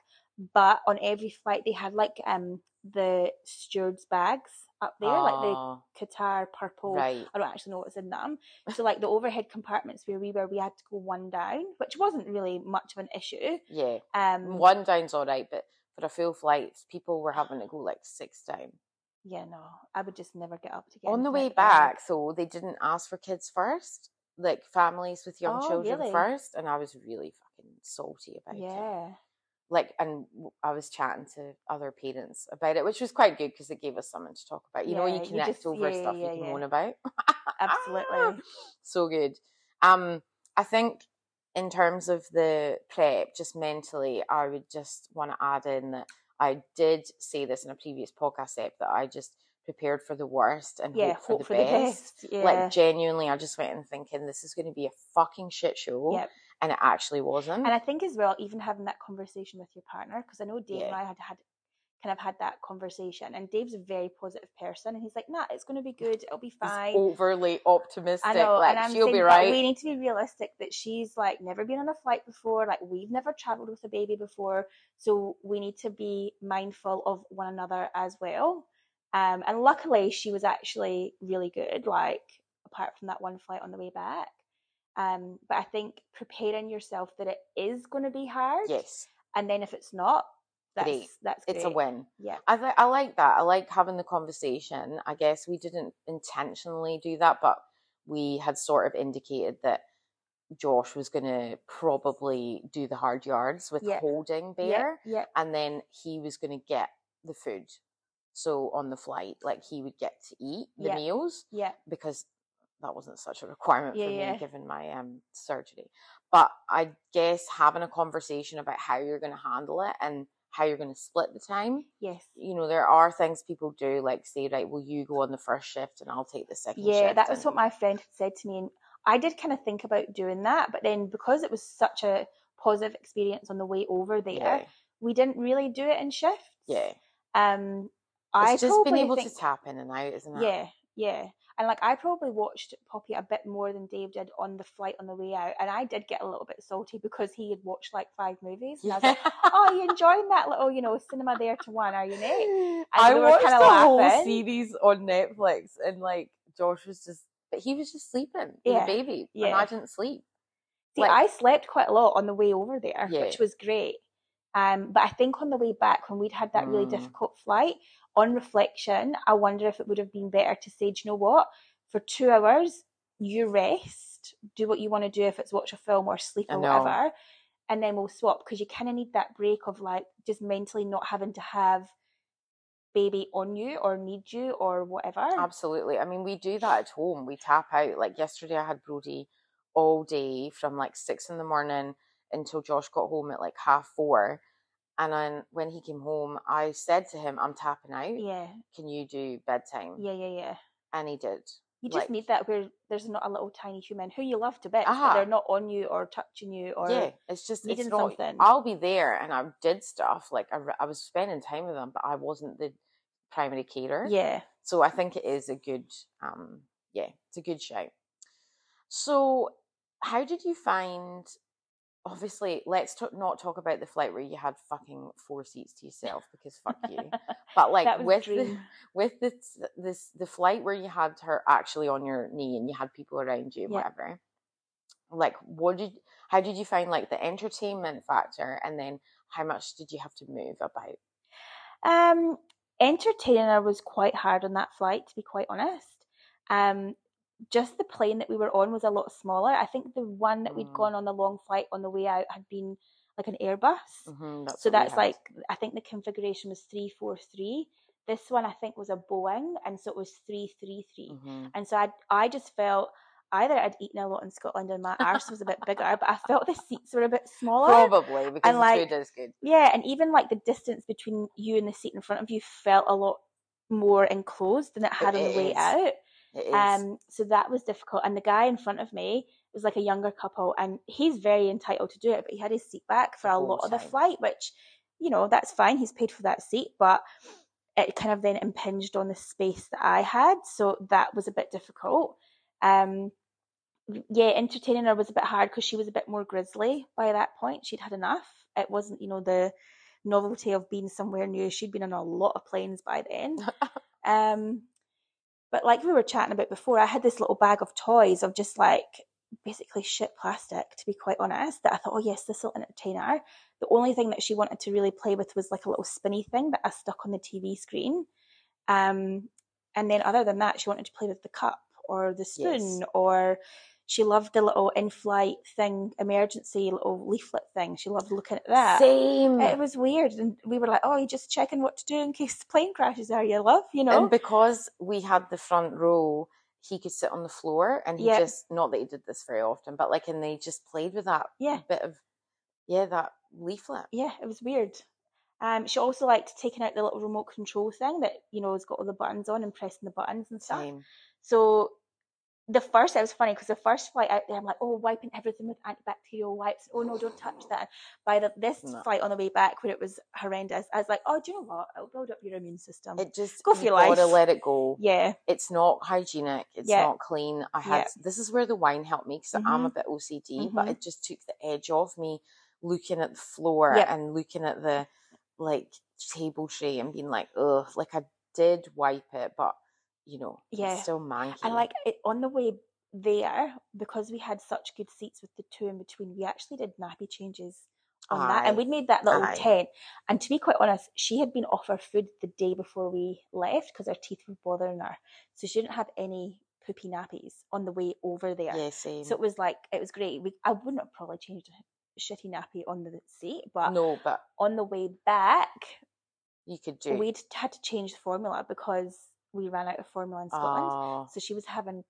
but on every flight they had like um the stewards bags up there, like the Oh, Qatar purple. right. I don't actually know what's in them. So like the overhead compartments where we were, we had to go one down, which wasn't really much of an issue. Yeah. Um, One down's all right, but for a full flight, people were having to go like six down. Yeah, no, I would just never get up to get On the way back, though, they didn't ask for kids first, like families with young Oh, children really? first, and I was really fucking salty about it. Yeah, Like, and I was chatting to other parents about it, which was quite good because it gave us something to talk about. You know, Yeah, you you connect just- over yeah, stuff yeah, you can yeah. moan about. absolutely. so good. Um, I think in terms of the prep, just mentally, I would just want to add in that I did say this in a previous podcast ep that I just prepared for the worst and Yeah, hope for the best. Yeah. Like genuinely, I just went in thinking this is going to be a fucking shit show, Yep. and it actually wasn't. And I think as well, even having that conversation with your partner, because I know Dave and I had had kind of had that conversation, and Dave's a very positive person, and he's like, "Nah, it's going to be good. It'll be He's fine." overly optimistic. I know, like and I'm she'll thinking, be right. we need to be realistic that she's like never been on a flight before, like we've never traveled with a baby before, so we need to be mindful of one another as well. Um, and luckily, she was actually really good. Like apart from that one flight on the way back, um, but I think preparing yourself that it is going to be hard, yes, and then if it's not, that's Great. that's it's a win. Yeah, I th- I like that. I like having the conversation. I guess we didn't intentionally do that, but we had sort of indicated that Josh was going to probably do the hard yards with Yeah. holding yeah, Bear, yeah, and then he was going to get the food. So on the flight, like he would get to eat the Yeah. meals yeah, because that wasn't such a requirement Yeah, for me yeah. given my um surgery. But I guess having a conversation about how you're going to handle it and how you're going to split the time yes. you know, there are things people do, like say, right, will you go on the first shift and I'll take the second shift? Yeah, that was and- what my friend had said to me, and I did kind of think about doing that, but then because it was such a positive experience on the way over there, Yeah, we didn't really do it in shifts. yeah. Um, I It's just being probably able think, to tap in and out, isn't it? yeah, yeah, and like I probably watched Poppy a bit more than Dave did on the flight on the way out, and I did get a little bit salty because he had watched like five movies, and I was like, "Oh, you enjoying that little, you know, cinema there to one, are you, Nate?" I watched the whole laughing. series on Netflix, and like Josh was just, but he was just sleeping. Yeah, a baby, and yeah. I didn't sleep. See, Like- I slept quite a lot on the way over there, Yeah. which was great. Um, but I think on the way back, when we'd had that really Mm. difficult flight, on reflection, I wonder if it would have been better to say, do you know what? For two hours, you rest, do what you want to do, if it's watch a film or sleep or whatever, and then we'll swap because you kind of need that break of like just mentally not having to have baby on you or need you or whatever. Absolutely. I mean, we do that at home. We tap out. Like yesterday, I had Brody all day from like six in the morning until Josh got home at like half four. And then when he came home, I said to him, I'm tapping out. Yeah, Can you do bedtime? yeah, yeah, yeah. and he did. You just like- need that where there's not a little tiny human who you love to bits, but Ah. they're not on you or touching you or yeah, it's just it's not. something. I'll be there, and I did stuff like I, I was spending time with them, but I wasn't the primary carer. yeah. So I think it is a good, um, yeah, it's a good shout. So, how did you find? Obviously, let's talk, not talk about the flight where you had fucking four seats to yourself because fuck you. But like with the the, with this this the flight where you had her actually on your knee and you had people around you, Yeah. whatever. Like, what did how did you find like the entertainment factor, and then how much did you have to move about? Um, entertaining her was quite hard on that flight, to be quite honest. Um, just the plane that we were on was a lot smaller. I think the one that we'd Mm. gone on the long flight on the way out had been like an Airbus. hmm that's so that's like I think the configuration was three four three. This one I think was a Boeing, and so it was three three three. Mhm. And so I I just felt either I'd eaten a lot in Scotland and my arse was a bit bigger, but I felt the seats were a bit smaller. probably because the like, food is good. Yeah, and even like the distance between you and the seat in front of you felt a lot more enclosed than it had on the it way out. Um, so that was difficult. And the guy in front of me was like a younger couple, and he's very entitled to do it, but he had his seat back for a lot of the flight, which you know that's fine. He's paid for that seat, but it kind of then impinged on the space that I had, so that was a bit difficult. Um, yeah, entertaining her was a bit hard because she was a bit more grizzly by that point. She'd had enough. It wasn't, you know, the novelty of being somewhere new. She'd been on a lot of planes by then. um, but like we were chatting about before, I had this little bag of toys of just like basically shit plastic, to be quite honest, that I thought, oh yes, this will entertain her. The only thing that she wanted to really play with was like a little spinny thing that I stuck on the TV screen. Um, and then other than that, she wanted to play with the cup or the spoon Yes. or she loved the little in-flight thing, emergency little leaflet thing. She loved looking at that. Same. It was weird, and we were like, "Oh, you're just checking what to do in case the plane crashes." Are you, love? You know? And because we had the front row, he could sit on the floor and he Yeah. just not that he did this very often, but like and they just played with that yeah, bit of yeah, that leaflet. yeah, it was weird. Um, she also liked taking out the little remote control thing that you know has got all the buttons on and pressing the buttons and stuff. Same. So the first, it was funny because the first flight out there, I'm like, oh, wiping everything with antibacterial wipes. Oh no, don't touch that. By the, this No. flight on the way back, when it was horrendous, I was like, oh, do you know what? It'll build up your immune system. It just Go for you your gotta life. let it go. yeah, It's not hygienic. It's Yeah. not clean. I had Yeah. this is where the wine helped me because I'm a bit OCD, but Mhm. it just took the edge off me looking at the floor Yep. and looking at the like table tray and being like, ugh, like I did wipe it, but you know, Yeah. it's still manky. and like it, on the way there, because we had such good seats with the two in between, we actually did nappy changes on that, and we'd made that little Aye. tent. And to be quite honest, she had been off her food the day before we left because her teeth were bothering her, so she didn't have any poopy nappies on the way over there. yeah, same. So it was like it was great. We I wouldn't have probably changed a shitty nappy on the seat, but no, but on the way back, you could do. we'd had to change the formula because we ran out of formula in Scotland. Oh, So she was having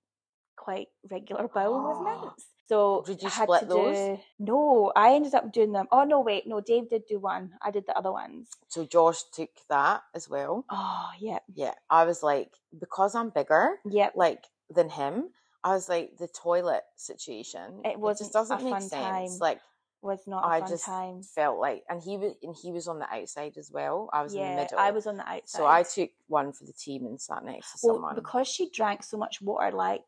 quite regular bowel movements. So Did you I had split to those? do no. I ended up doing them. Oh no, wait, no. Dave did do one. I did the other ones. so Josh took that as well. Oh yeah, Yeah, I was like, because I'm bigger, yep. like than him. I was like the toilet situation. It wasn't just doesn't a make fun sense. time. Like Was not I fun just time. felt like, and he was, and he was on the outside as well. I was in the middle. I was on the outside. So I took one for the team and sat next to well someone. because she drank so much water. Like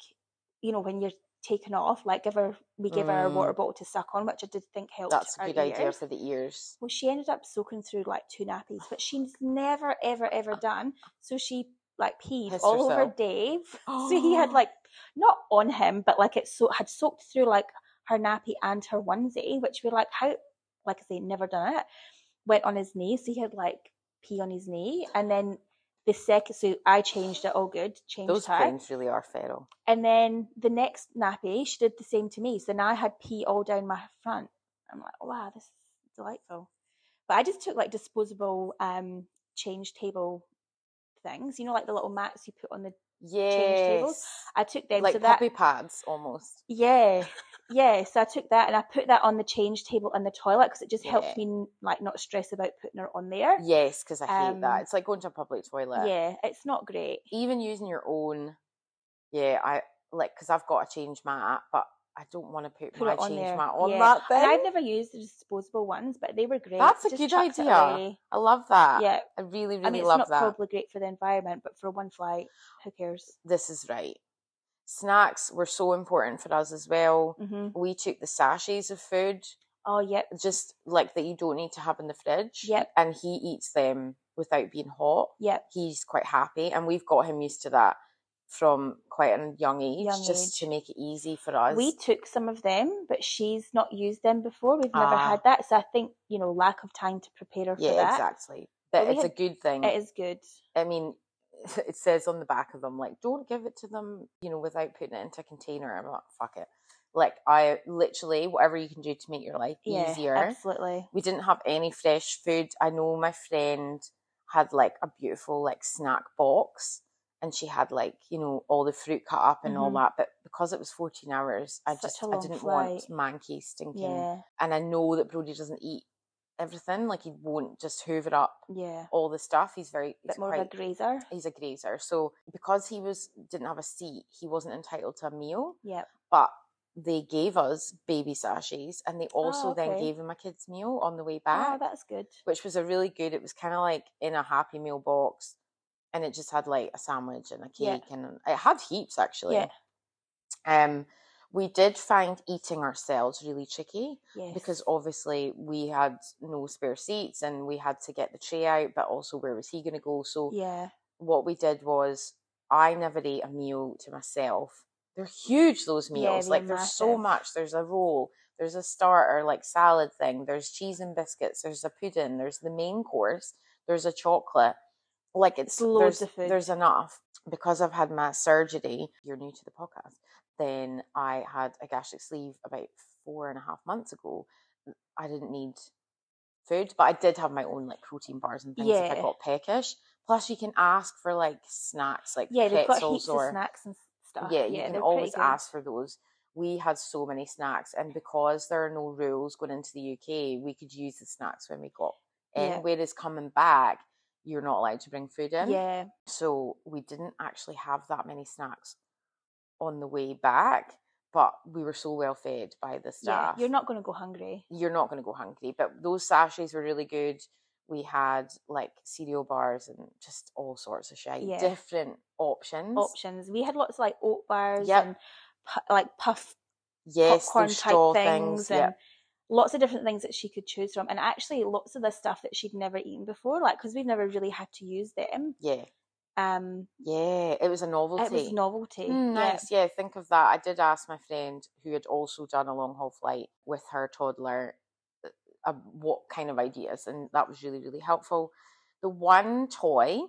you know, when you're taken off, like give her, we give her a water Mm. bottle to suck on, which I did think helped. That's a her good idea ears. for the ears. Well, she ended up soaking through like two nappies, but she's never, ever, ever done. So she like peed Pissed all over. Dave. so he had like not on him, but like it so had soaked through like her nappy and her onesie, which we're like, how? Like I say, never done it. Went on his knee, so he had like pee on his knee, and then the second, so I changed it all good, changed Those her, planes really are feral. and then the next nappy, she did the same to me. So now I had pee all down my front. I'm like, wow, this is delightful. But I just took like disposable um change table things, you know, like the little mats you put on the. Change tables. I took them. like so that puppy pads almost. yeah, yeah. So I took that and I put that on the change table in the toilet because it just helps Yeah. me like not stress about putting her on there. Yes, because I hate Um, that. It's like going to a public toilet. Yeah, it's not great. Even using your own Yeah, I like because I've got to change mat, but I don't want to put, Put my change there. mat on yeah. that thing. And I've never used the disposable ones, but they were great. That's a Just good idea. I love that. Yeah. I really, really I mean, it's love not that. probably great for the environment, but for one flight, who cares? This is right. Snacks were so important for us as well. hmm We took the sachets of food, Oh, yep. just like that you don't need to have in the fridge. Yep. And he eats them without being hot. Yep. He's quite happy, and we've got him used to that from quite a young age, Young just age. to make it easy for us. We took some of them, but she's not used them before. We've never Ah. had that. So I think, you know, lack of time to prepare her for yeah, that. exactly. But But it's had- a good thing. It is good. I mean, it says on the back of them, like, don't give it to them, you know, without putting it into a container. I'm like, fuck it. Like, I literally, whatever you can do to make your life Yeah, easier. absolutely. We didn't have any fresh food. I know my friend had like a beautiful, like, snack box. And she had like, you know, all the fruit cut up and all Mhm. that. But because it was 14 hours, I Such just, I didn't flight. want manky stinking. Yeah, And I know that Brody doesn't eat everything. Like, he won't just hoover up yeah. all the stuff. He's very, he's bit more quite, of a grazer. he's a grazer. So because he was didn't have a seat, he wasn't entitled to a meal. Yeah. But they gave us baby sachets, and they also Oh, then gave him a kid's meal on the way back. Oh, back, that's good. which was a really good. It was kind of like in a Happy Meal box, and it just had like a sandwich and a Yeah. cake, and it had heaps actually. Yeah. Um, we did find eating ourselves really tricky Yes. because obviously we had no spare seats and we had to get the tray out, but also where was he going to go? So yeah, what we did was I never ate a meal to myself. They're huge those Yeah, meals. they're like there's so much. There's a roll, there's a starter like salad thing, there's cheese and biscuits, there's a pudding, there's the main course, there's a chocolate. Like it's loads there's, of food. there's enough. Because I've had my surgery, you're new to the podcast, then I had a gastric sleeve about four and a half months ago. I didn't need food, but I did have my own like protein bars and things if I got peckish. Plus, you can ask for like snacks, like yeah, they've got heaps or of snacks and stuff. yeah, you they're can always ask for those. We had so many snacks, and because there are no rules going into the UK, we could use the snacks when we got in. Yeah. Whereas coming back, you're not allowed to bring food in. Yeah, So we didn't actually have that many snacks on the way back, but we were so well fed by the staff. yeah. You're not going to go hungry. you're not going to go hungry. But those sachets were really good. We had like cereal bars and just all sorts of shit, Yeah. different options. Options. We had lots of like oat bars Yep. and pu- like puff yes, popcorn type things, things. and yeah. lots of different things that she could choose from. And actually, lots of the stuff that she'd never eaten before, like because we've never really had to use them. yeah, Um, yeah, it was a novelty. it was novelty. Mm, Yeah. nice. Yeah, think of that. I did ask my friend who had also done a long haul flight with her toddler uh, uh, what kind of ideas, and that was really, really helpful. The one toy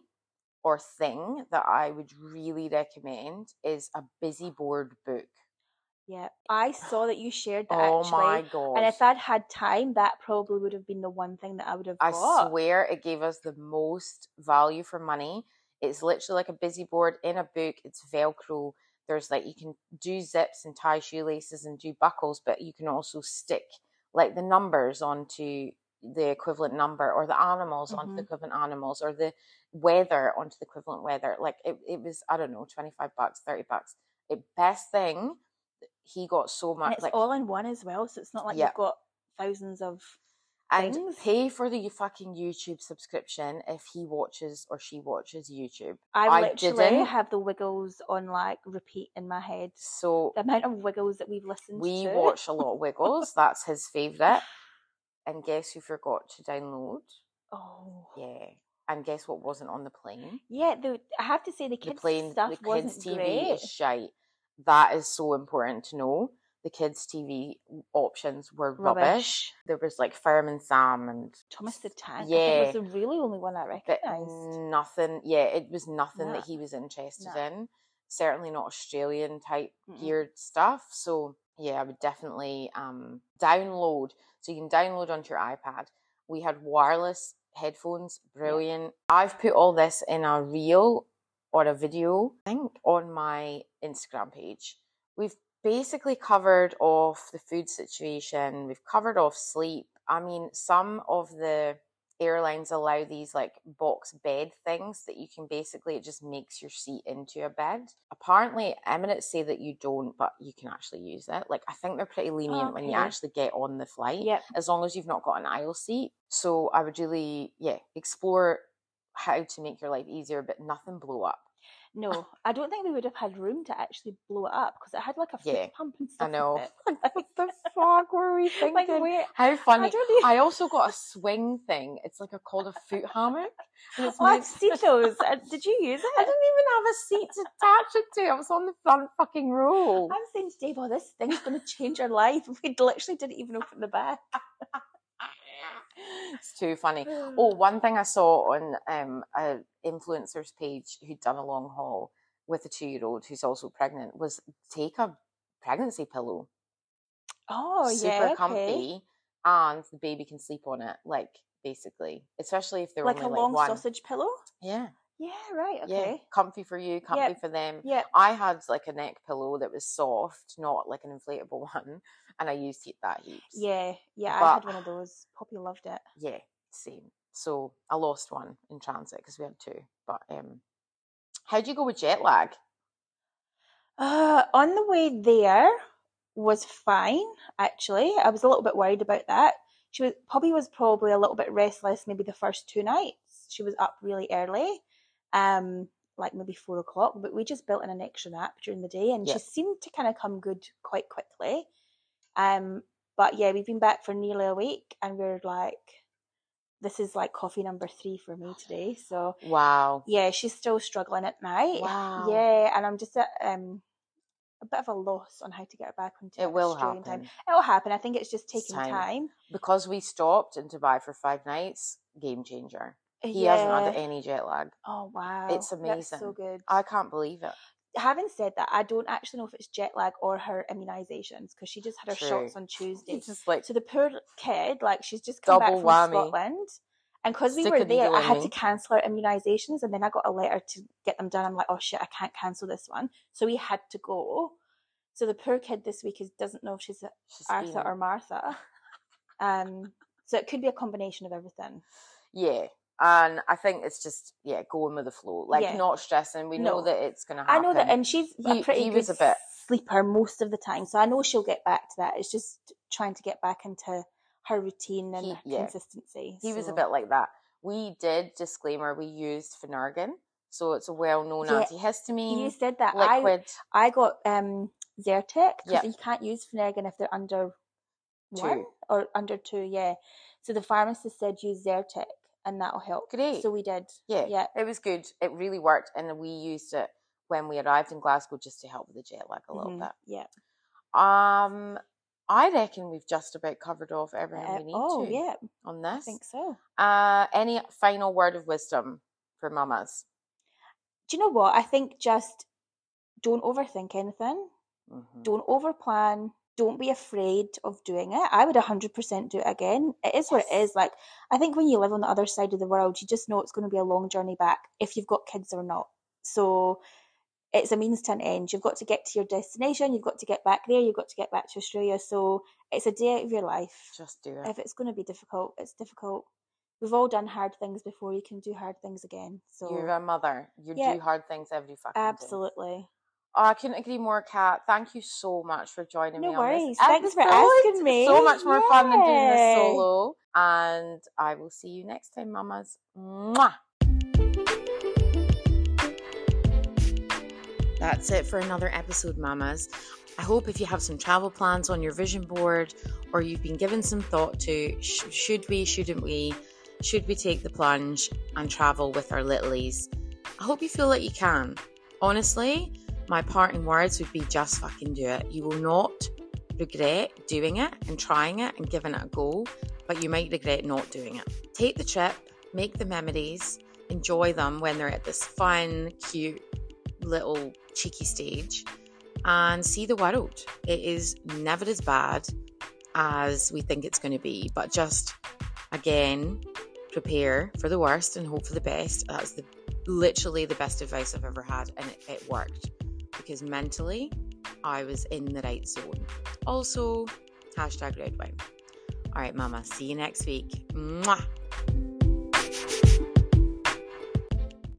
or thing that I would really recommend is a busy board book. Yeah, I saw that you shared that Oh actually. my god! And if I'd had time, that probably would have been the one thing that I would have I got. swear it gave us the most value for money. It's literally like a busy board in a book. It's Velcro. There's like you can do zips and tie shoelaces and do buckles, but you can also stick like the numbers onto the equivalent number or the animals onto the Mhm. equivalent animals or the weather onto the equivalent weather. Like it, it was, I don't know, 25 bucks, 30 bucks. It best thing, he got so And much it's like all in one as well, so it's not like Yeah. you've got thousands of. And things. pay for the fucking YouTube subscription if he watches or she watches YouTube. I I literally didn't. have the Wiggles on like repeat in my head. So The amount of Wiggles that we've listened we to. We watch a lot of Wiggles. That's his favourite. And guess who forgot to download? Oh. Yeah. And guess what wasn't on the plane? Yeah, the, I have to say the The kids plane, stuff the wasn't kids' TV great. is shite. That is so important to know. The kids' TV options were rubbish. Rubbish. There was like Fireman Sam and Thomas the Tank. Yeah. think was the really only one I recognised. nothing. Yeah, it was nothing Nah. that he was interested Nah. in. Certainly not Australian type Mm-mm. geared stuff. So yeah, I would definitely um, download. So you can download onto your iPad. We had wireless headphones, brilliant. I've put all this in a reel or a video, I think, on my Instagram page. We've basically covered off the food situation. We've covered off sleep. I mean, some of the airlines allow these like box bed things that you can basically it just makes your seat into a bed. Apparently, Emirates say that you don't, but you can actually use it. Like I think they're pretty lenient when you actually get on the flight, Yep. as long as you've not got an aisle seat. So I would really, yeah, explore how to make your life easier, but nothing blow up. No, I don't think we would have had room to actually blow it up because it had like a foot Yeah, pump and I stuff. know. with it. what the fuck were we thinking? like where? How funny. I even. I also got a swing thing. It's like a called a foot hammock. And it's Oh, I've seen those. Did you use it? I didn't even have a seat to attach it to. I was on the front fucking row. I'm saying to Dave, oh, this thing's going to change our life. We literally didn't even open the back. It's too funny. Oh, one thing I saw on um, a influencer's page who'd done a long haul with a two-year-old who's also pregnant was take a pregnancy pillow. Oh, super yeah, okay. comfy, and the baby can sleep on it. Like basically, especially if they're Like a long like sausage pillow. Yeah, Yeah, right. yeah, comfy for you, comfy for them. Yeah. I had like a neck pillow that was soft, not like an inflatable one, and I used it that heaps. Yeah. Yeah. I had one of those. Poppy loved it. yeah, same. So I lost one in transit because we had two. But um, how'd you go with jet lag? Uh, on the way there was fine, actually. I was a little bit worried about that. She was Poppy was probably a little bit restless maybe the first two nights. She was up really early, um, like maybe four o'clock, but we just built in an extra nap during the day and Yeah. she seemed to kind of come good quite quickly. Um, but yeah, we've been back for nearly a week and we're like this is like coffee number three for me today. So Wow. yeah, she's still struggling at night. Wow. Yeah, and I'm just at um a bit of a loss on how to get her back onto It will Australian happen. time. It'll happen. I think it's just taking time. time. Because we stopped in Dubai for five nights, game changer. He hasn't had any jet lag. Oh wow, It's That's amazing. so good. I can't believe it. Having said that, I don't actually know if it's jet lag or her immunizations because she just had her shots on Tuesday. Just like So the poor kid, like she's just come back from whammy. Scotland. And because we were there, I had me. to cancel our immunizations and then I got a letter to get them done. I'm like, oh shit, I can't cancel this one. So we had to go. So the poor kid this week is doesn't know if she's she's Arthur been- or Martha. Um so it could be a combination of everything. yeah. And I think it's just yeah, going with the flow, like Yeah. not stressing. We know that it's gonna happen. I know that and she's He- a pretty he good was a bit- sleeper most of the time. So I know she'll get back to that. It's just trying to get back into her routine and He- yeah. consistency. He was a bit like that. We did disclaimer. We used Phenergan, so it's a well-known Yeah, antihistamine You said that. I liquid. I got um Zyrtec because Yep. you can't use Phenergan if they're under one Two. or under two. Yeah. So the pharmacist said use Zyrtec and that'll help. Great. So we did. Yeah, Yeah. it was good. It really worked, and we used it when we arrived in Glasgow just to help with the jet lag a little Mhm. bit. Yeah. Um, I reckon we've just about covered off everything Uh, we need oh to yeah, on this. I think so. Uh, any final word of wisdom for mamas? Do you know what? I think just don't overthink anything. Mhm. Don't overplan. Don't be afraid of doing it. I would 100% do it again. It is what it is. Like, I think when you live on the other side of the world, you just know it's going to be a long journey back if you've got kids or not. So it's a means to an end. You've got to get to your destination. You've got to get back there. You've got to get back to Australia. So it's a day out of your life. Just do it. If it's going to be difficult, it's difficult. We've all done hard things before. You can do hard things again. So You're a mother. You Yeah. do hard things every fucking day. absolutely. Oh, I couldn't agree more, Cat. Thank you so much for joining No me on worries. this Thanks for asking me. So much more fun than doing this solo. And I will see you next time, mamas. Mwah. That's it for another episode, mamas. I hope if you have some travel plans on your vision board or you've been given some thought to sh- should we, shouldn't we, should we take the plunge and travel with our littlies, I hope you feel like you can. Honestly, my parting words would be just fucking do it. You will not regret doing it and trying it and giving it a go, but you might regret not doing it. Take the trip, make the memories, enjoy them when they're at this fun, cute, little cheeky stage, and see the world. It is never as bad as we think it's going to be, but just again, prepare for the worst and hope for the best. That's the literally the best advice I've ever had, and it, it worked because mentally I was in the right zone. Also, hashtag red wine. All right, Mama, see you next week. Mwah.